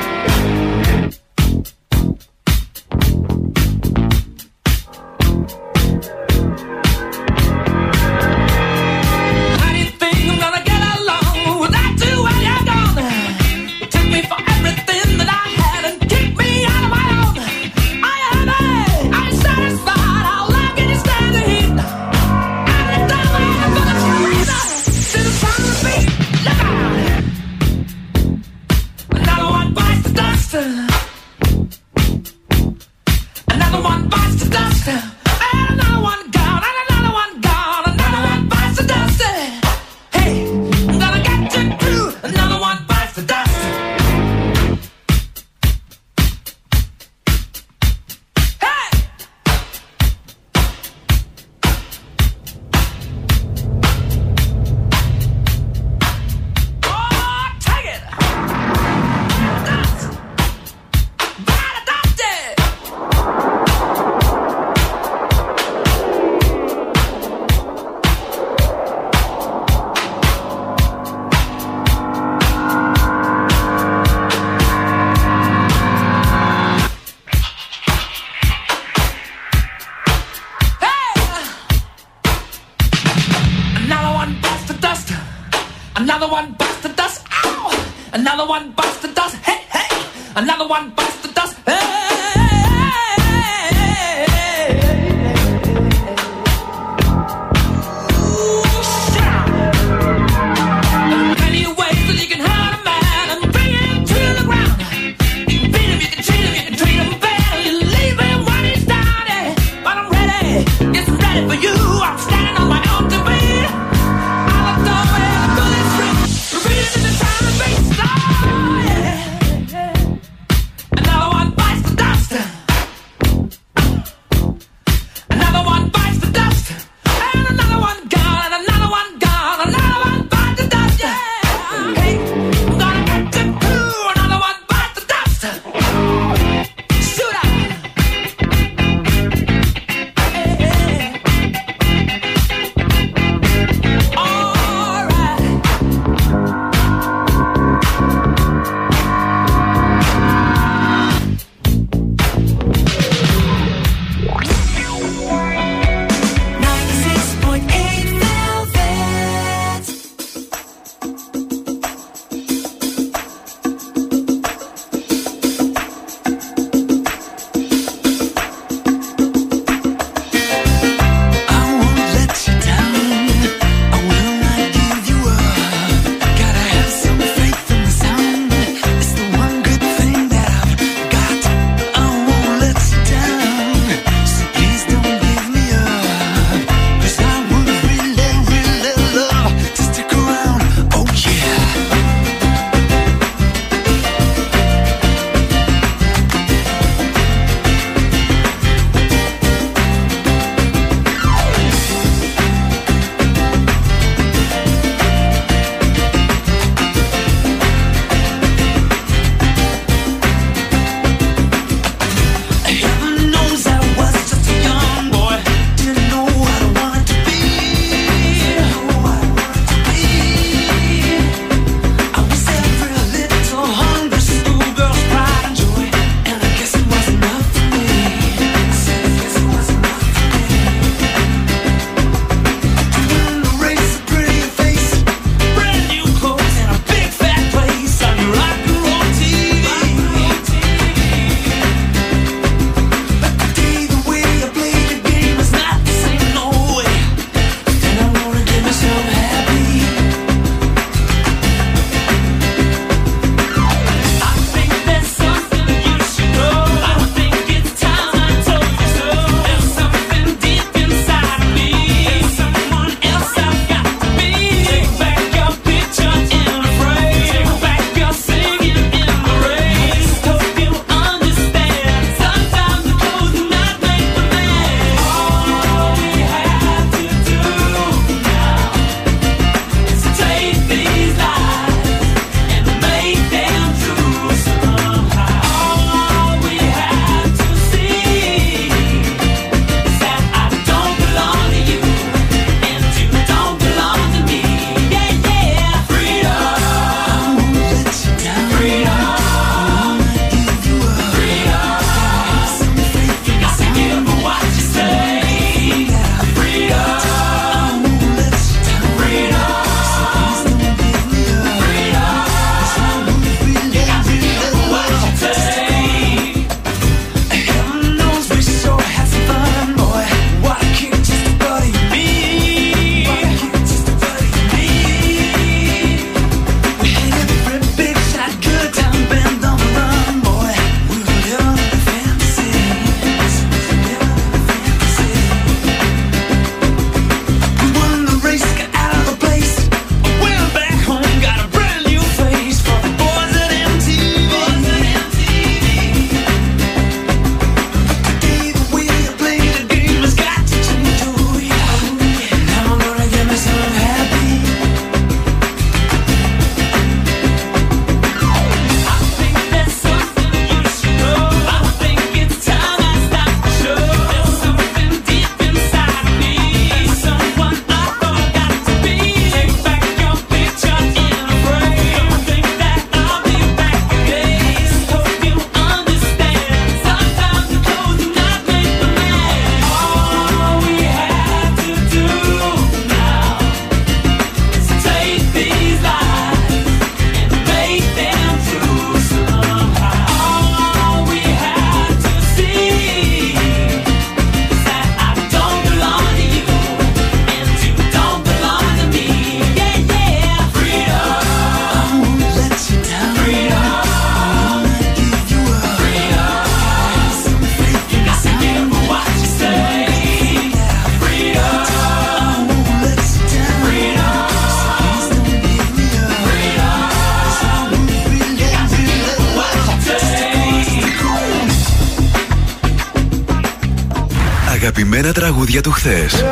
Αγαπημένα τραγούδια του χθες.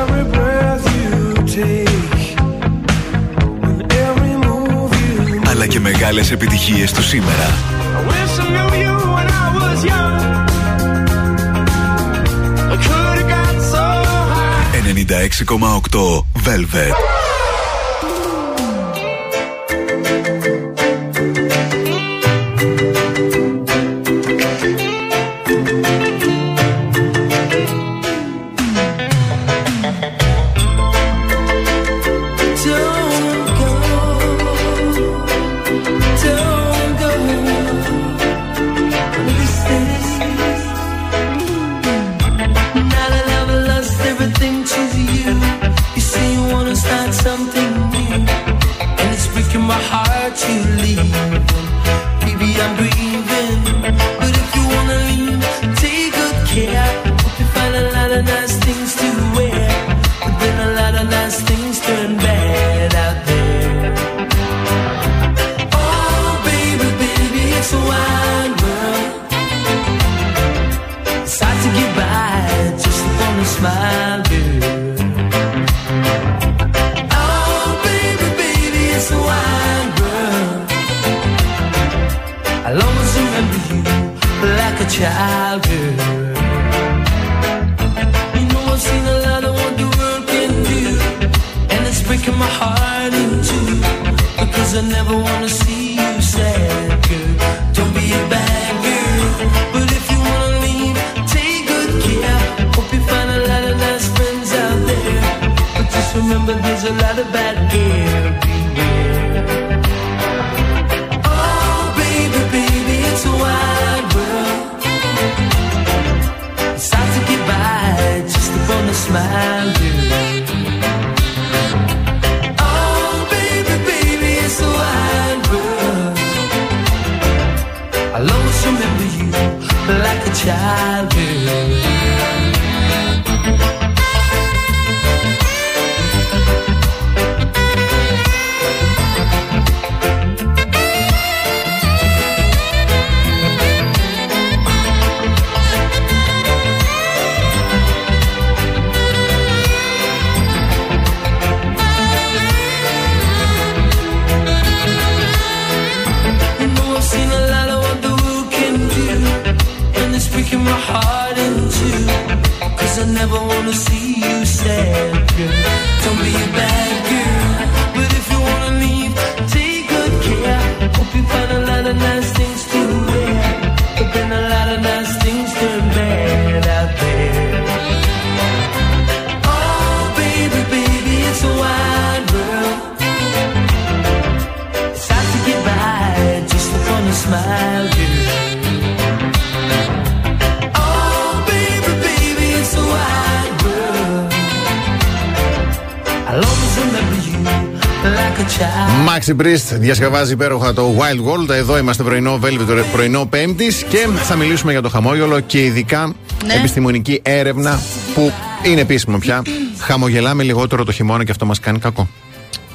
Μάξι Μπριστ διασκευάζει υπέροχα το Wild World. Εδώ είμαστε πρωινό Velvet, πρωινό Πέμπτης και θα μιλήσουμε για το χαμόγελο και ειδικά Ναι. επιστημονική έρευνα που είναι επίσημο πια. Χαμογελάμε λιγότερο το χειμώνα και αυτό μας κάνει κακό.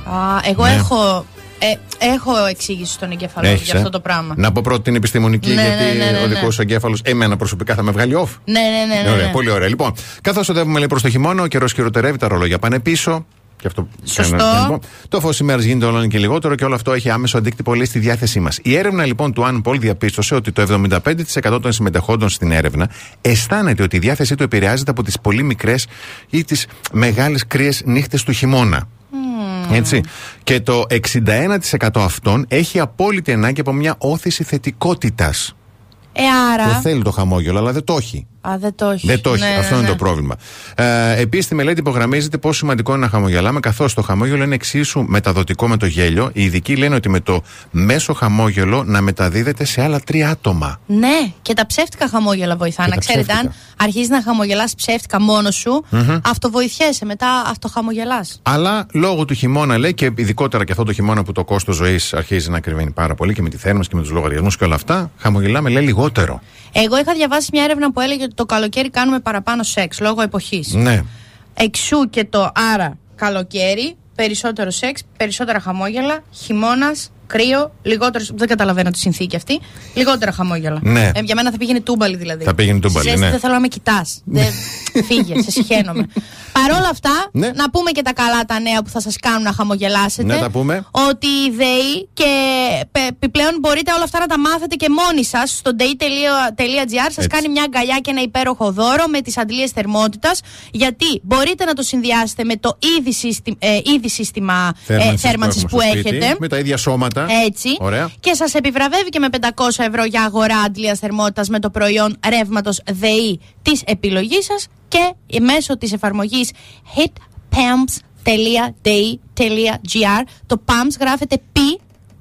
Α, εγώ Ναι. έχω, ε, έχω εξήγηση στον εγκέφαλο μου Έχεις, για ε; αυτό το πράγμα. Να πω πρώτη την επιστημονική, Ναι, γιατί ναι, ναι, ναι, ο ναι. δικός σου εγκέφαλος, εμένα προσωπικά θα με βγάλει off. Ναι, ναι, ναι. ναι, Ωραία, ναι. πολύ ωραία. Λοιπόν, καθώς οδεύουμε λέει προς το χειμώνα, ο καιρός χειροτερεύει, τα ρολόγια πάνε πίσω. Και αυτό Σωστό. να- να πω. Το φως ημέρα γίνεται όλο ένα και λιγότερο και όλο αυτό έχει άμεσο αντίκτυπο λέει στη διάθεσή μας. Η έρευνα λοιπόν του Anpol διαπίστωσε ότι το 75% των συμμετεχόντων στην έρευνα αισθάνεται ότι η διάθεσή του επηρεάζεται από τις πολύ μικρές ή τις μεγάλες κρύες νύχτες του χειμώνα. Έτσι. Και το 61% αυτών έχει απόλυτη ανάγκη από μια όθηση θετικότητας. Ε, άρα. Το θέλει το χαμόγελο, αλλά δεν το έχει. Α, δεν το έχει. Δεν το έχει. Ναι, Αυτό ναι, είναι ναι. το πρόβλημα. Ε, Επίσης, στη μελέτη υπογραμμίζεται πόσο σημαντικό είναι να χαμογελάμε, καθώς το χαμόγελο είναι εξίσου μεταδοτικό με το γέλιο. Οι ειδικοί λένε ότι με το μέσο χαμόγελο να μεταδίδεται σε άλλα τρία άτομα. Ναι, και τα ψεύτικα χαμόγελα βοηθάνε. Και Να τα ξέρετε, αν ψεύτικα. αρχίζεις να χαμογελάς ψεύτικα μόνος σου, Μμμ. αυτοβοηθιέσαι. Μετά αυτοχαμογελάς. Αλλά λόγω του χειμώνα, λέει, και ειδικότερα και αυτό το χειμώνα που το κόστος ζωής αρχίζει να κρυβαίνει πάρα πολύ και με τη θέρμανση και με τους λογαριασμούς και όλα αυτά, χαμογελάμε, λέει, λιγότερο. Εγώ είχα διαβάσει μια έρευνα που έλεγε ότι το καλοκαίρι κάνουμε παραπάνω σεξ λόγω εποχής. Ναι. Εξού και το άρα καλοκαίρι, περισσότερο σεξ, περισσότερα χαμόγελα, χειμώνας, κρύο, λιγότερο. Δεν καταλαβαίνω τη συνθήκη αυτή. Λιγότερα χαμόγελα. Ναι. Ε, για μένα θα πήγαινε τούμπαλι δηλαδή. Θα πήγαινε τούμπαλι, Στη ζέστη ναι. Δεν θέλω να με κοιτάς. Φύγες, σε συχαίνομαι. Παρ' όλα αυτά, Ναι. να πούμε και τα καλά τα νέα που θα σας κάνουν να χαμογελάσετε. Ναι, τα πούμε. Ότι οι ΔΕΗ και πε- επιπλέον μπορείτε όλα αυτά να τα μάθετε και μόνοι σας στο day.gr. Σας Έτσι. κάνει μια αγκαλιά και ένα υπέροχο δώρο με τις αντλίες θερμότητας. Γιατί μπορείτε να το συνδυάσετε με το ήδη, σύστη- ε, ήδη σύστημα ε, θέρμανσης που, έχουμε στο σπίτι, έχετε. Με τα ίδια σώματα. Έτσι. Ωραία. Και σας επιβραβεύει και με 500 ευρώ για αγορά αντλία θερμότητας με το προϊόν ρεύματος ΔΕΗ της επιλογής σας και μέσω της εφαρμογής hitpumps.day.gr. Το pumps γράφεται p,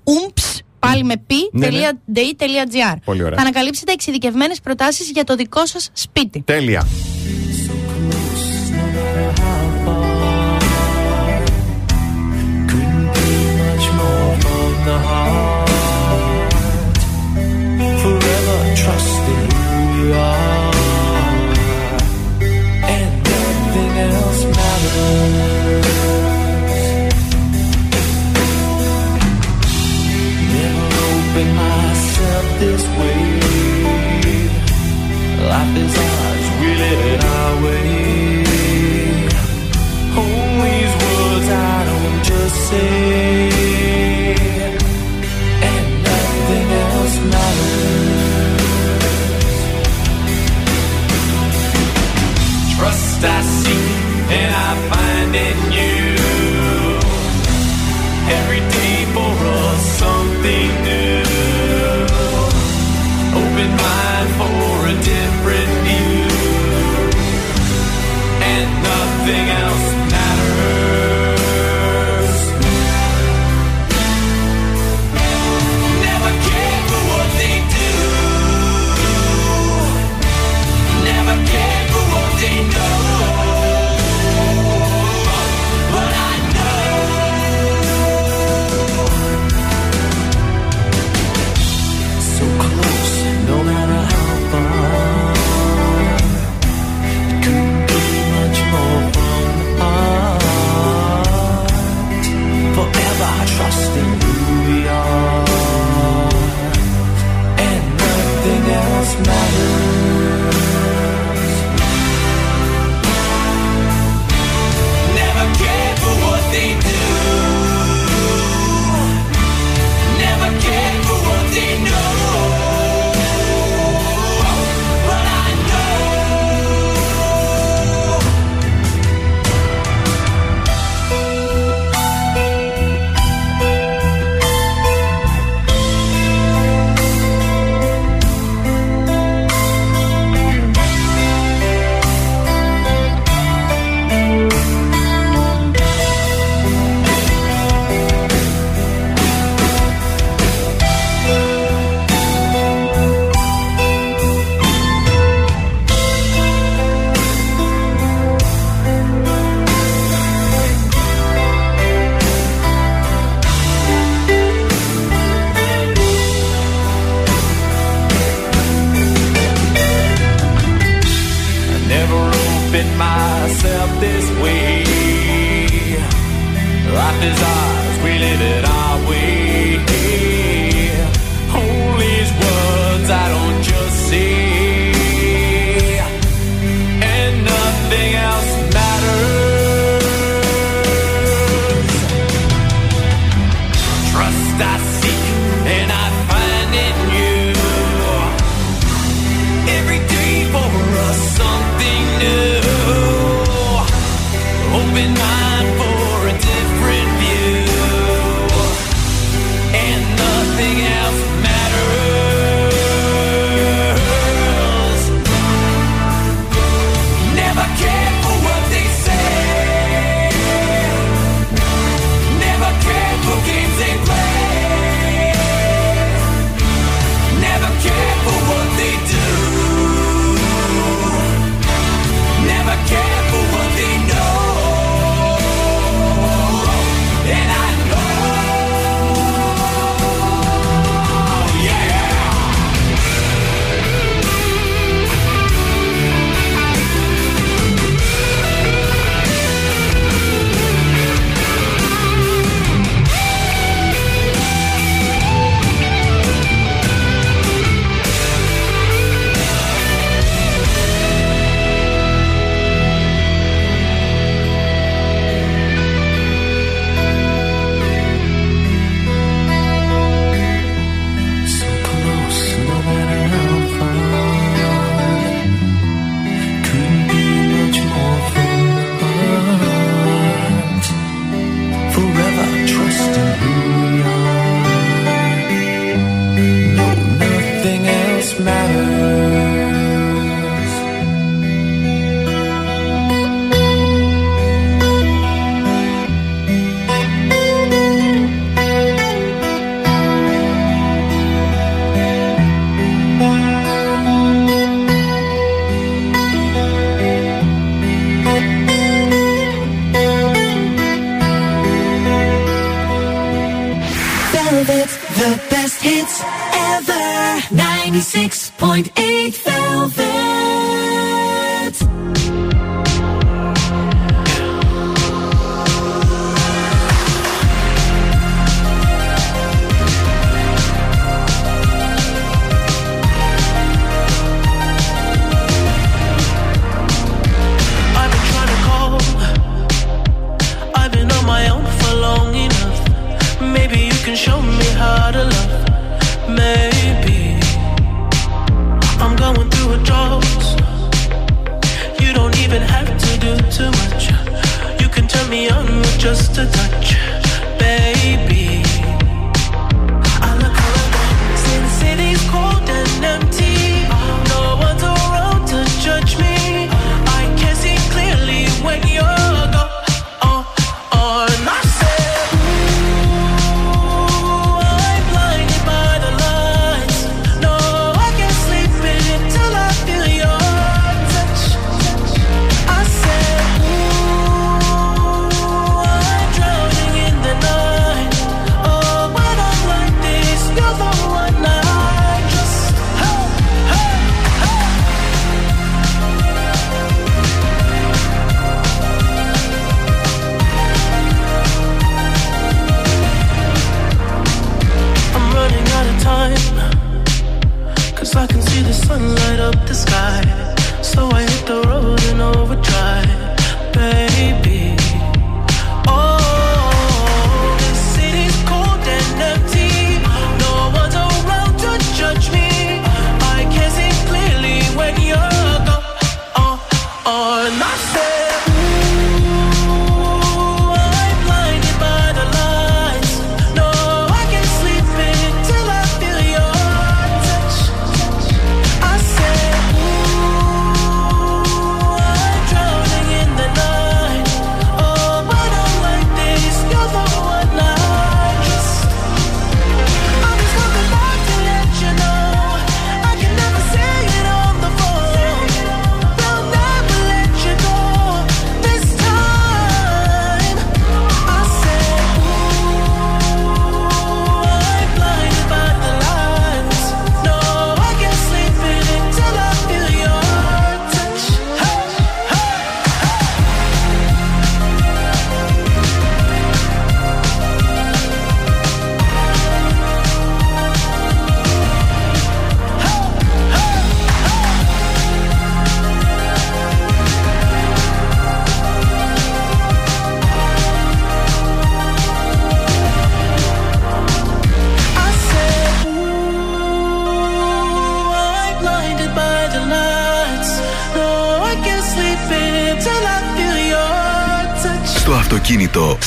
umps, πάλι με p, Ναι, ναι. .day.gr. Πολύ ωραία. Θα ανακαλύψετε εξειδικευμένες προτάσεις για το δικό σας σπίτι. Τέλεια. The heart. Forever trusting we are, and nothing else matters. Never open myself this way. Life is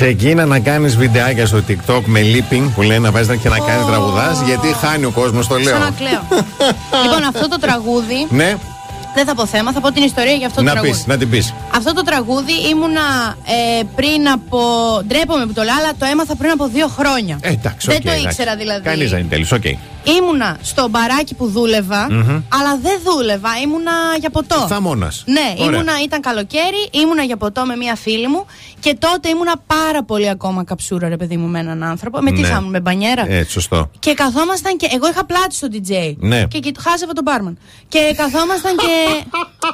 Ξεκίνα να κάνεις βιντεάκια στο TikTok με lip sync που λένε να βάζεις και να κάνει τραγουδάς γιατί χάνει ο κόσμος, το λέω. Σαν να κλαίω. λοιπόν, αυτό το τραγούδι. Ναι, Δεν θα πω θέμα, θα πω την ιστορία για αυτό το να τραγούδι. πει, να την πεις. Αυτό το τραγούδι ήμουνα ε, πριν από. Ντρέπομαι που το λέω, αλλά το έμαθα πριν από δύο χρόνια. Ε, εντάξει, δεν οκ, το εντάξει. ήξερα δηλαδή. Κανείς δεν είναι τέλειος, οκ. Ήμουνα στο μπαράκι που δούλευα, Μμμ. αλλά δεν δούλευα. Ήμουνα για ποτό. Θαμώνας. Ναι, Ωραία. ήμουνα, ήταν καλοκαίρι, ήμουνα για ποτό με μία φίλη μου και τότε ήμουνα πάρα πολύ ακόμα καψούρα, ρε παιδί μου, με έναν άνθρωπο. Με τι Ναι. θα ήμουν, με μπανιέρα. Έτσι, σωστό. Και καθόμασταν και. Εγώ είχα πλάτη στο DJ. Ναι. Και εκεί χάζευα τον μπάρμαν. Και καθόμασταν και.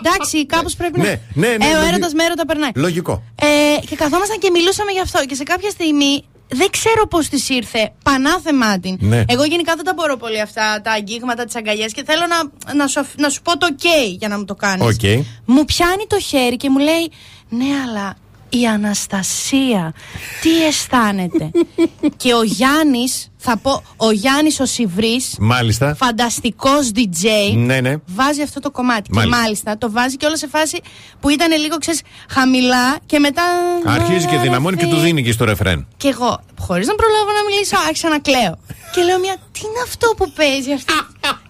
Εντάξει, κάπως πρέπει να. Ναι, ναι, ναι, Ε, ο λογι- έρωτας με έρωτα περνάει. Λογικό. Ε, και καθόμασταν και μιλούσαμε γι' αυτό. Και σε κάποια στιγμή δεν ξέρω πώς της ήρθε. Πανάθεμά την. Ναι. Εγώ γενικά δεν τα μπορώ πολύ αυτά τα αγγίγματα, τις αγκαλιές και θέλω να, να, σου, αφ- να σου πω το OK για να μου το κάνεις. Οκ. Μου πιάνει το χέρι και μου λέει Ναι, αλλά η Αναστασία τι αισθάνεται; και ο Γιάννης, θα πω, ο Γιάννης ο Σιβρής, Μάλιστα. φανταστικός DJ, Ναι, ναι. βάζει αυτό το κομμάτι. Μάλιστα. Και μάλιστα το βάζει και όλα σε φάση που ήταν λίγο ξέρεις, χαμηλά και μετά. Αρχίζει και δυναμώνει και του δίνει και στο ρεφρέν. Και εγώ, χωρίς να προλάβω να μιλήσω, άρχισα να κλαίω. Και λέω μια, τι είναι αυτό που παίζει αυτή;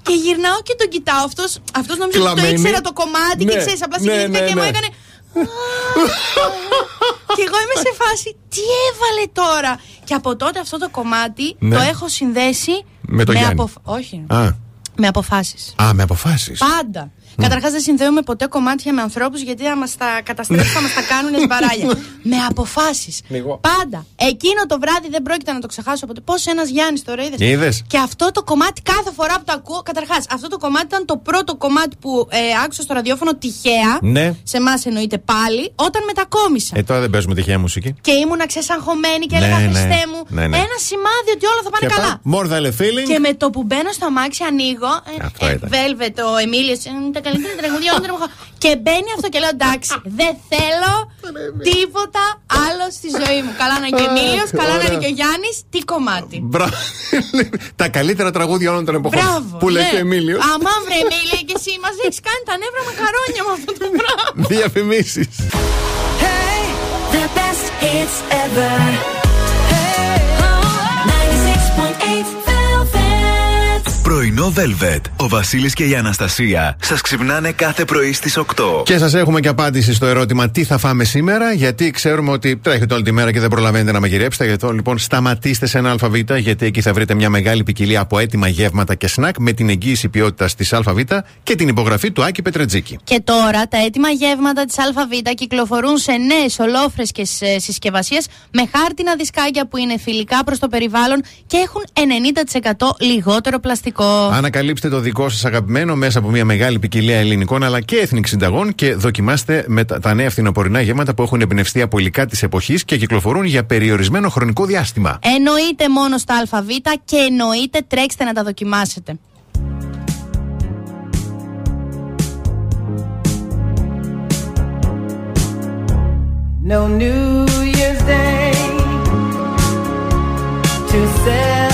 και γυρνάω και τον κοιτάω. Αυτός αυτός νομίζω ότι το Κλαμμένη. ήξερα το κομμάτι και Ναι, ξέρεις, απλά ναι, συγκινήθηκα ναι, και μου ναι. έκανε. Και εγώ είμαι σε φάση, τι έβαλε τώρα; Και από τότε αυτό το κομμάτι Ναι. το έχω συνδέσει Με το Γιάννη. αποφ- Όχι. Α, Με αποφάσεις. α με αποφάσεις. Πάντα. Καταρχάς δεν συνδέουμε ποτέ κομμάτια με ανθρώπους γιατί θα μα τα καταστρέψουν, θα μα τα κάνουν σμπαράλια. με αποφάσεις. Πάντα. Εκείνο το βράδυ δεν πρόκειται να το ξεχάσω ποτέ. Πώς ένας Γιάννης τώρα είδες; Είδες; Και αυτό το κομμάτι κάθε φορά που το ακούω. Καταρχάς, αυτό το κομμάτι ήταν το πρώτο κομμάτι που ε, άκουσα στο ραδιόφωνο τυχαία. Ναι. Σε εμάς εννοείται πάλι, όταν μετακόμισα. Ε, τώρα δεν παίζουμε τυχαία μουσική. Και ήμουνα ξεσαγχωμένη και Ναι, έλεγα ναι. Χριστέ μου. Ναι, ναι. Ένα σημάδι ότι όλα θα πάνε Και καλά. πά- More than a feeling. Και με το που μπαίνω στο αμάξι, ανοίγω. ε, Αυτό ε, ήταν. Velvet, ο Εμίλιο. Τα καλύτερα τραγουδία όλων των εποχών. Και μπαίνει αυτό και λέω εντάξει, δεν θέλω τίποτα άλλο στη ζωή μου. Καλά να είναι και ο Εμίλιο, καλά να είναι και ο Γιάννης. Τι κομμάτι. Μπράβο. Τα καλύτερα τραγούδια όλων των εποχών. Μπράβο. Που λέει ναι. και ο Εμίλιο. Αμά βρε Εμίλιο και εσύ μας έχεις κάνει τα νεύρα μακαρόνια με αυτό το πράγμα. Διαφημίσεις. The best hits ever. Hey, 96.8 Velvet. Πρωινό Velvet. Ο Βασίλης και η Αναστασία σας ξυπνάνε κάθε πρωί στις 8. Και σας έχουμε και απάντηση στο ερώτημα τι θα φάμε σήμερα, γιατί ξέρουμε ότι τρέχετε όλη τη μέρα και δεν προλαβαίνετε να μαγειρέψετε. Γι' αυτό λοιπόν σταματήστε σε ένα ΑΒ, γιατί εκεί θα βρείτε μια μεγάλη ποικιλία από έτοιμα γεύματα και σνακ με την εγγύηση ποιότητας της ΑΒ και την υπογραφή του Άκη Πετρετζίκη. Και τώρα τα έτοιμα γεύματα της ΑΒ κυκλοφορούν σε νέες ολόφρεσκε συσκευασίες με χάρτινα δισκάκια που είναι φιλικά προς το περιβάλλον και έχουν 90% λιγότερο πλαστικό. Ανακαλύψτε το δικό σας αγαπημένο μέσα από μια μεγάλη ποικιλία ελληνικών αλλά και εθνικών συνταγών και δοκιμάστε με τα, τα νέα φθινοπορεινά γεύματα που έχουν εμπνευστεί από υλικά της εποχής και κυκλοφορούν για περιορισμένο χρονικό διάστημα. Εννοείται μόνο στα ΑΒ και εννοείται τρέξτε να τα δοκιμάσετε. No New Year's Day to celebrate.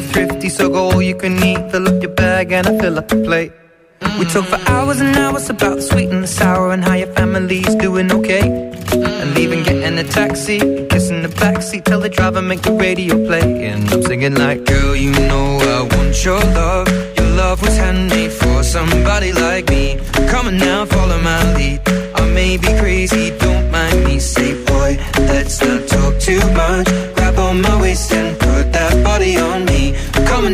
You and me are thrifty, so go all you can eat. Fill up your bag and I fill up the plate. We talk for hours and hours about the sweet and the sour and how your family's doing okay. And leaving, getting a taxi, kissing the backseat, tell the driver make the radio play. And I'm singing like, girl, you know I want your love. Your love was handmade for somebody like me. Come on now, follow my lead. I may be crazy,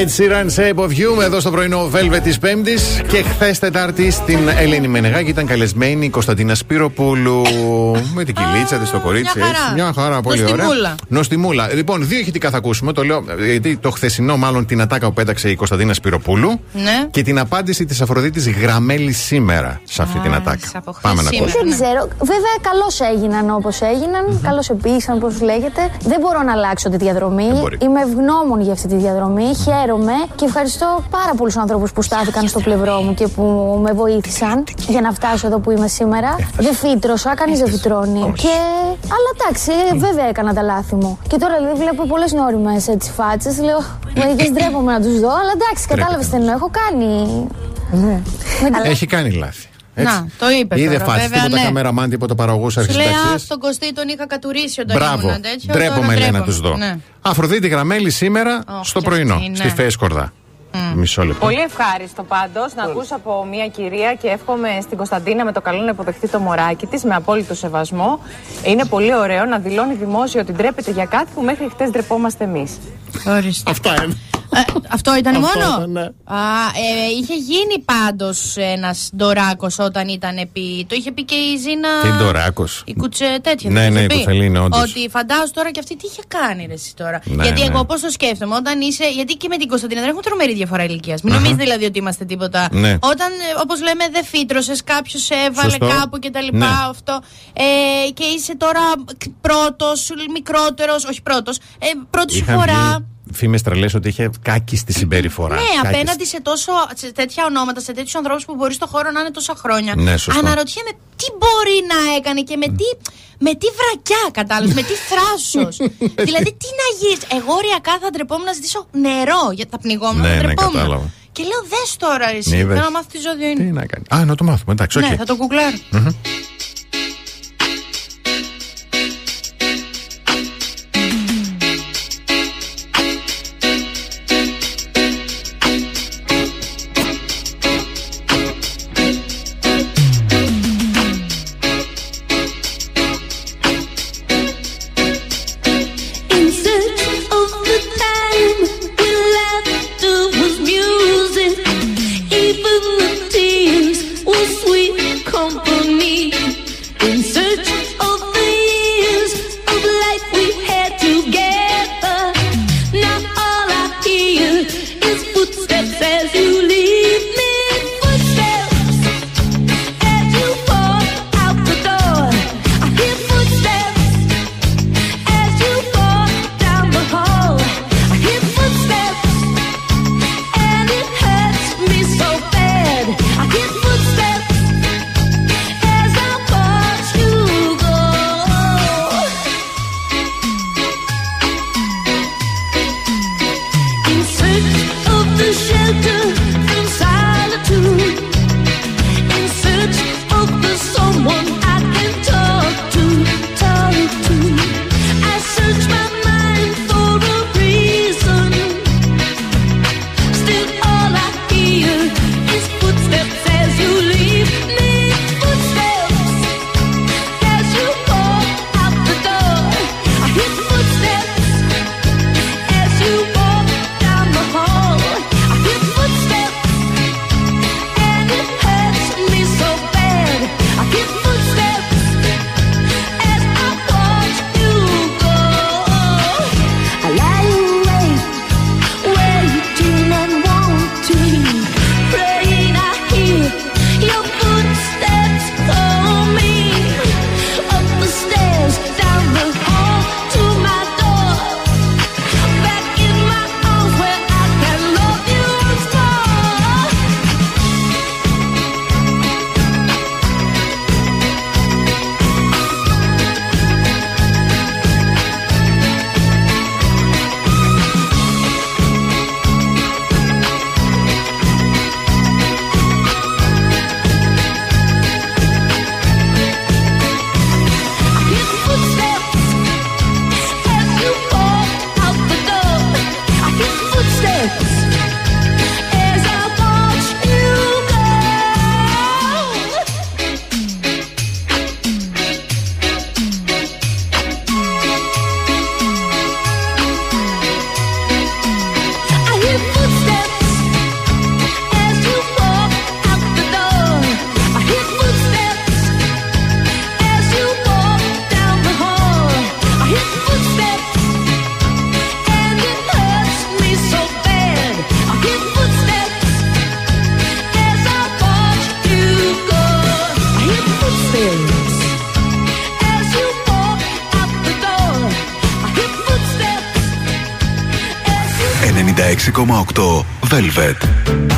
Ed Sheeran, Shape of You, εδώ στο πρωινό Velvet της Πέμπτης. Και χθες Τετάρτη στην Ελένη Μενεγάκη ήταν καλεσμένη η Κωνσταντίνα Σπύροπούλου. με την κυλίτσα της, το κορίτσι. μια χαρά. έτσι. Μια χαρά, πολύ ωραία. Νοστιμούλα. Νοστιμούλα. Λοιπόν, δύο ηχητικά θα ακούσουμε. Το λέω γιατί το χθεσινό, μάλλον την ατάκα που πέταξε η Κωνσταντίνα Σπυροπούλου. Ναι. Και την απάντηση της Αφροδίτης Γραμμέλη σήμερα σε αυτή την ατάκα. Πάμε να ακούσουμε. Δεν ξέρω. Βέβαια, καλώς έγιναν όπως έγιναν. Καλώς επίησαν, όπως λέγεται. Δεν μπορώ να αλλάξω τη διαδρομή. Είμαι ευγνώμων για αυτή τη διαδρομή. Χαίρομαι και ευχαριστώ πάρα πολλούς ανθρώπους που στάθηκαν στο πλευρό μου και που με βοήθησαν για να φτάσω εδώ που είμαι σήμερα. Δεν φύτρωσα, κανείς δεν φυτρώνει. Και... Αλλά εντάξει, βέβαια έκανα τα λάθη μου. Και τώρα δηλαδή βλέπω πολλές νόριμε έτσι φάτσες. Λέω, μερικέ ντρέπομαι να τους δω. Αλλά εντάξει, κατάλαβες τι εννοώ. Έχω κάνει. Ναι. Έχει κάνει λάθη. Έτσι. Να, το είπε Είδε τώρα, φάση βέβαια, τίποτα ναι. καμεραμάν, τίποτα παραγωγούς Σου λέει, α, αρχισυνταξίε. τον Κωστή τον είχα κατουρίσει όταν Μπράβο. ήμουν τέτοιο. Ντρέπομαι, τώρα λέει, να ντρέπομαι. τους δω. Ναι. Αφροδίτη Γραμμέλη σήμερα στο και πρωινό, αυτή, ναι. στη Φέης Σκορδά. Μισό λεπτό. Πολύ ευχάριστο πάντως να ακούσω από μια κυρία και εύχομαι στην Κωνσταντίνα με το καλό να υποδεχτεί το μωράκι της με απόλυτο σεβασμό. Είναι πολύ ωραίο να δηλώνει δημόσιο ότι ντρέπεται για κάτι που μέχρι χτες ντρεπόμαστε εμείς. Ορίστε. Αυτά είναι. Ε, αυτό ήταν Αυτό μόνο; ήταν, ναι. Α, ε, είχε γίνει πάντως ένας ντοράκος όταν ήταν επί. Το είχε πει και η Ζήνα. Τι ντοράκος; Η κουτσε τέτοια. Ναι, δεν ναι, είχε η πει; Κουφελίνα, όντως. Ότι φαντάζομαι τώρα και αυτή τι είχε κάνει ρε, εσύ τώρα. Ναι, γιατί ναι. εγώ πώς το σκέφτομαι, όταν είσαι. Γιατί και με την Κωνσταντίνα δεν έχουμε τρομερή διαφορά ηλικίας. Μην Αχα. νομίζετε δηλαδή ότι είμαστε τίποτα. Ναι. Όταν, όπως λέμε, δεν φύτρωσες, κάποιος σε έβαλε Σωστό. κάπου κτλ. Ναι. Αυτό. Ε, και είσαι τώρα πρώτος, μικρότερος, όχι πρώτος, ε, πρώτη σου φορά. Φήμε τρελέ ότι είχε κάκιστη συμπεριφορά. Ναι, Κάκιστη. απέναντι σε, τόσο, σε τέτοια ονόματα, σε τέτοιους ανθρώπους που μπορεί στο χώρο να είναι τόσα χρόνια. Ναι, σωστό. Αναρωτιέμαι τι μπορεί να έκανε και με τι, με τι βρακιά, κατάλαβες, με τι θράσος. δηλαδή, τι να γίνει. Εγώ οριακά θα ντρεπόμουν να ζητήσω νερό για τα πνιγόμουν. Ναι, θα ναι, ντρεπόμουν. κατάλαβα. και λέω, δες τώρα, ρε, εσύ. Ναι, είδες. Θέλω να μάθω τι ζώδιο είναι. Τι να κάνει. Α, να το μάθουμε, εντάξει, οκ. Ναι, θα το γκουγκλάρω. Μμμ. Velvet.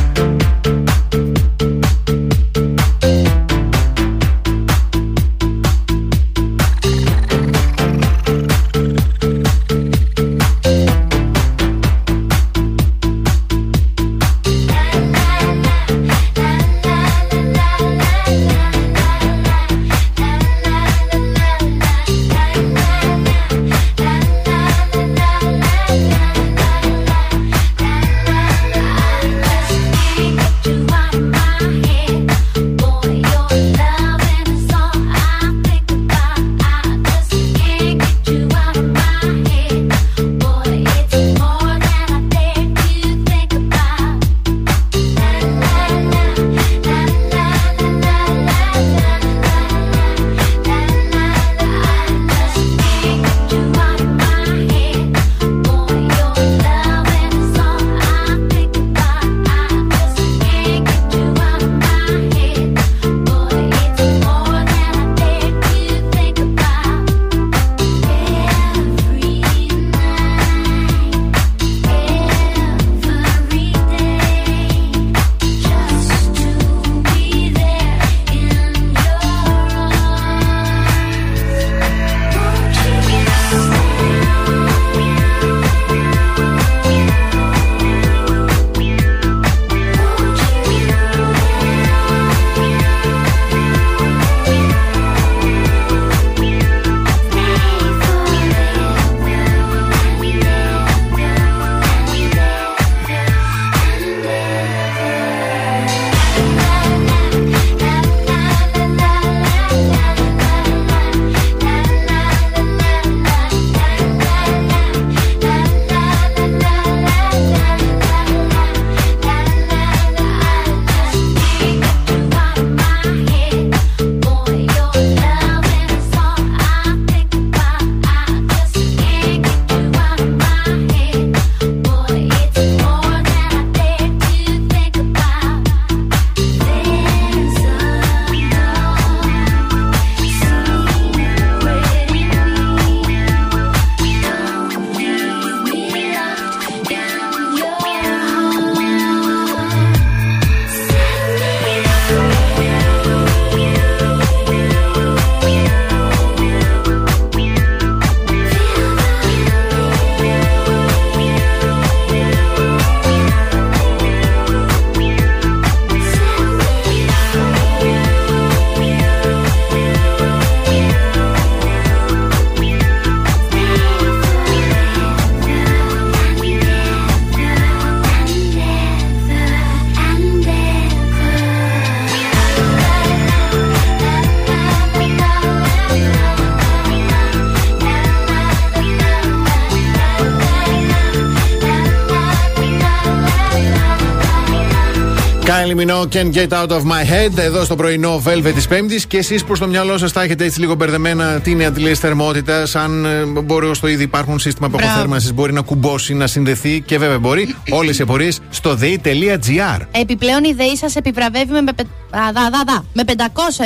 Kylie Minogue can get out of my head εδώ στο πρωινό Velvet της Πέμπτης. Και εσείς που στο μυαλό σας θα έχετε έτσι λίγο μπερδεμένα τι είναι αντιλίε θερμότητας, αν ε, μπορεί στο ήδη υπάρχουν σύστημα Μπράβο. αποχθέρμανση, μπορεί να κουμπώσει, να συνδεθεί και βέβαια μπορεί όλες οι απορίες στο dei.gr. Επιπλέον η ΔΕΗ σας επιβραβεύει με, πε- α, δα, δα, δα, με 500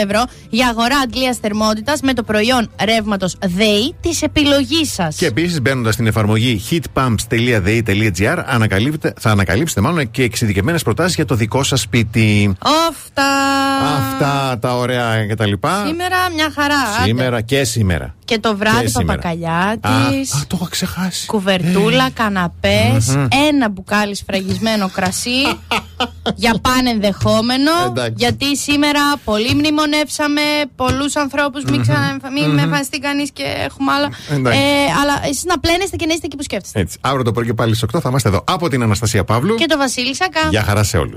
ευρώ για αγορά αντλία θερμότητας με το προϊόν ρεύματος ΔΕΗ της επιλογής σας. Και επίσης μπαίνοντας στην εφαρμογή heatpumps.dei.gr ανακαλύπτε- θα ανακαλύψετε μάλλον και εξειδικευμένες προτάσεις για το δικό σας σπίτι. Αυτά. Αυτά τα ωραία κτλ. Σήμερα μια χαρά. άντε. Σήμερα και σήμερα. Και το βράδυ Και σήμερα. παπακαλιάτης. Α, το είχα ξεχάσει. Κουβερτούλα, καναπές, Μμμ. ένα μπουκάλι σφραγισμένο κρασί για πάνε ενδεχόμενο. Εντάξει. Γιατί σήμερα πολύ μνημονεύσαμε πολλούς ανθρώπους. Μην, ξα... μην με εμφανιστεί κανεί και έχουμε άλλα. Εντάξει. Ε, αλλά εσείς να πλένεστε και να είστε εκεί που σκέφτεστε. Έτσι. Αύριο το πρωί και πάλι στις 8 θα είμαστε εδώ από την Αναστασία Παύλου. Και το Βασίλη Σακά. Γεια χαρά σε όλους.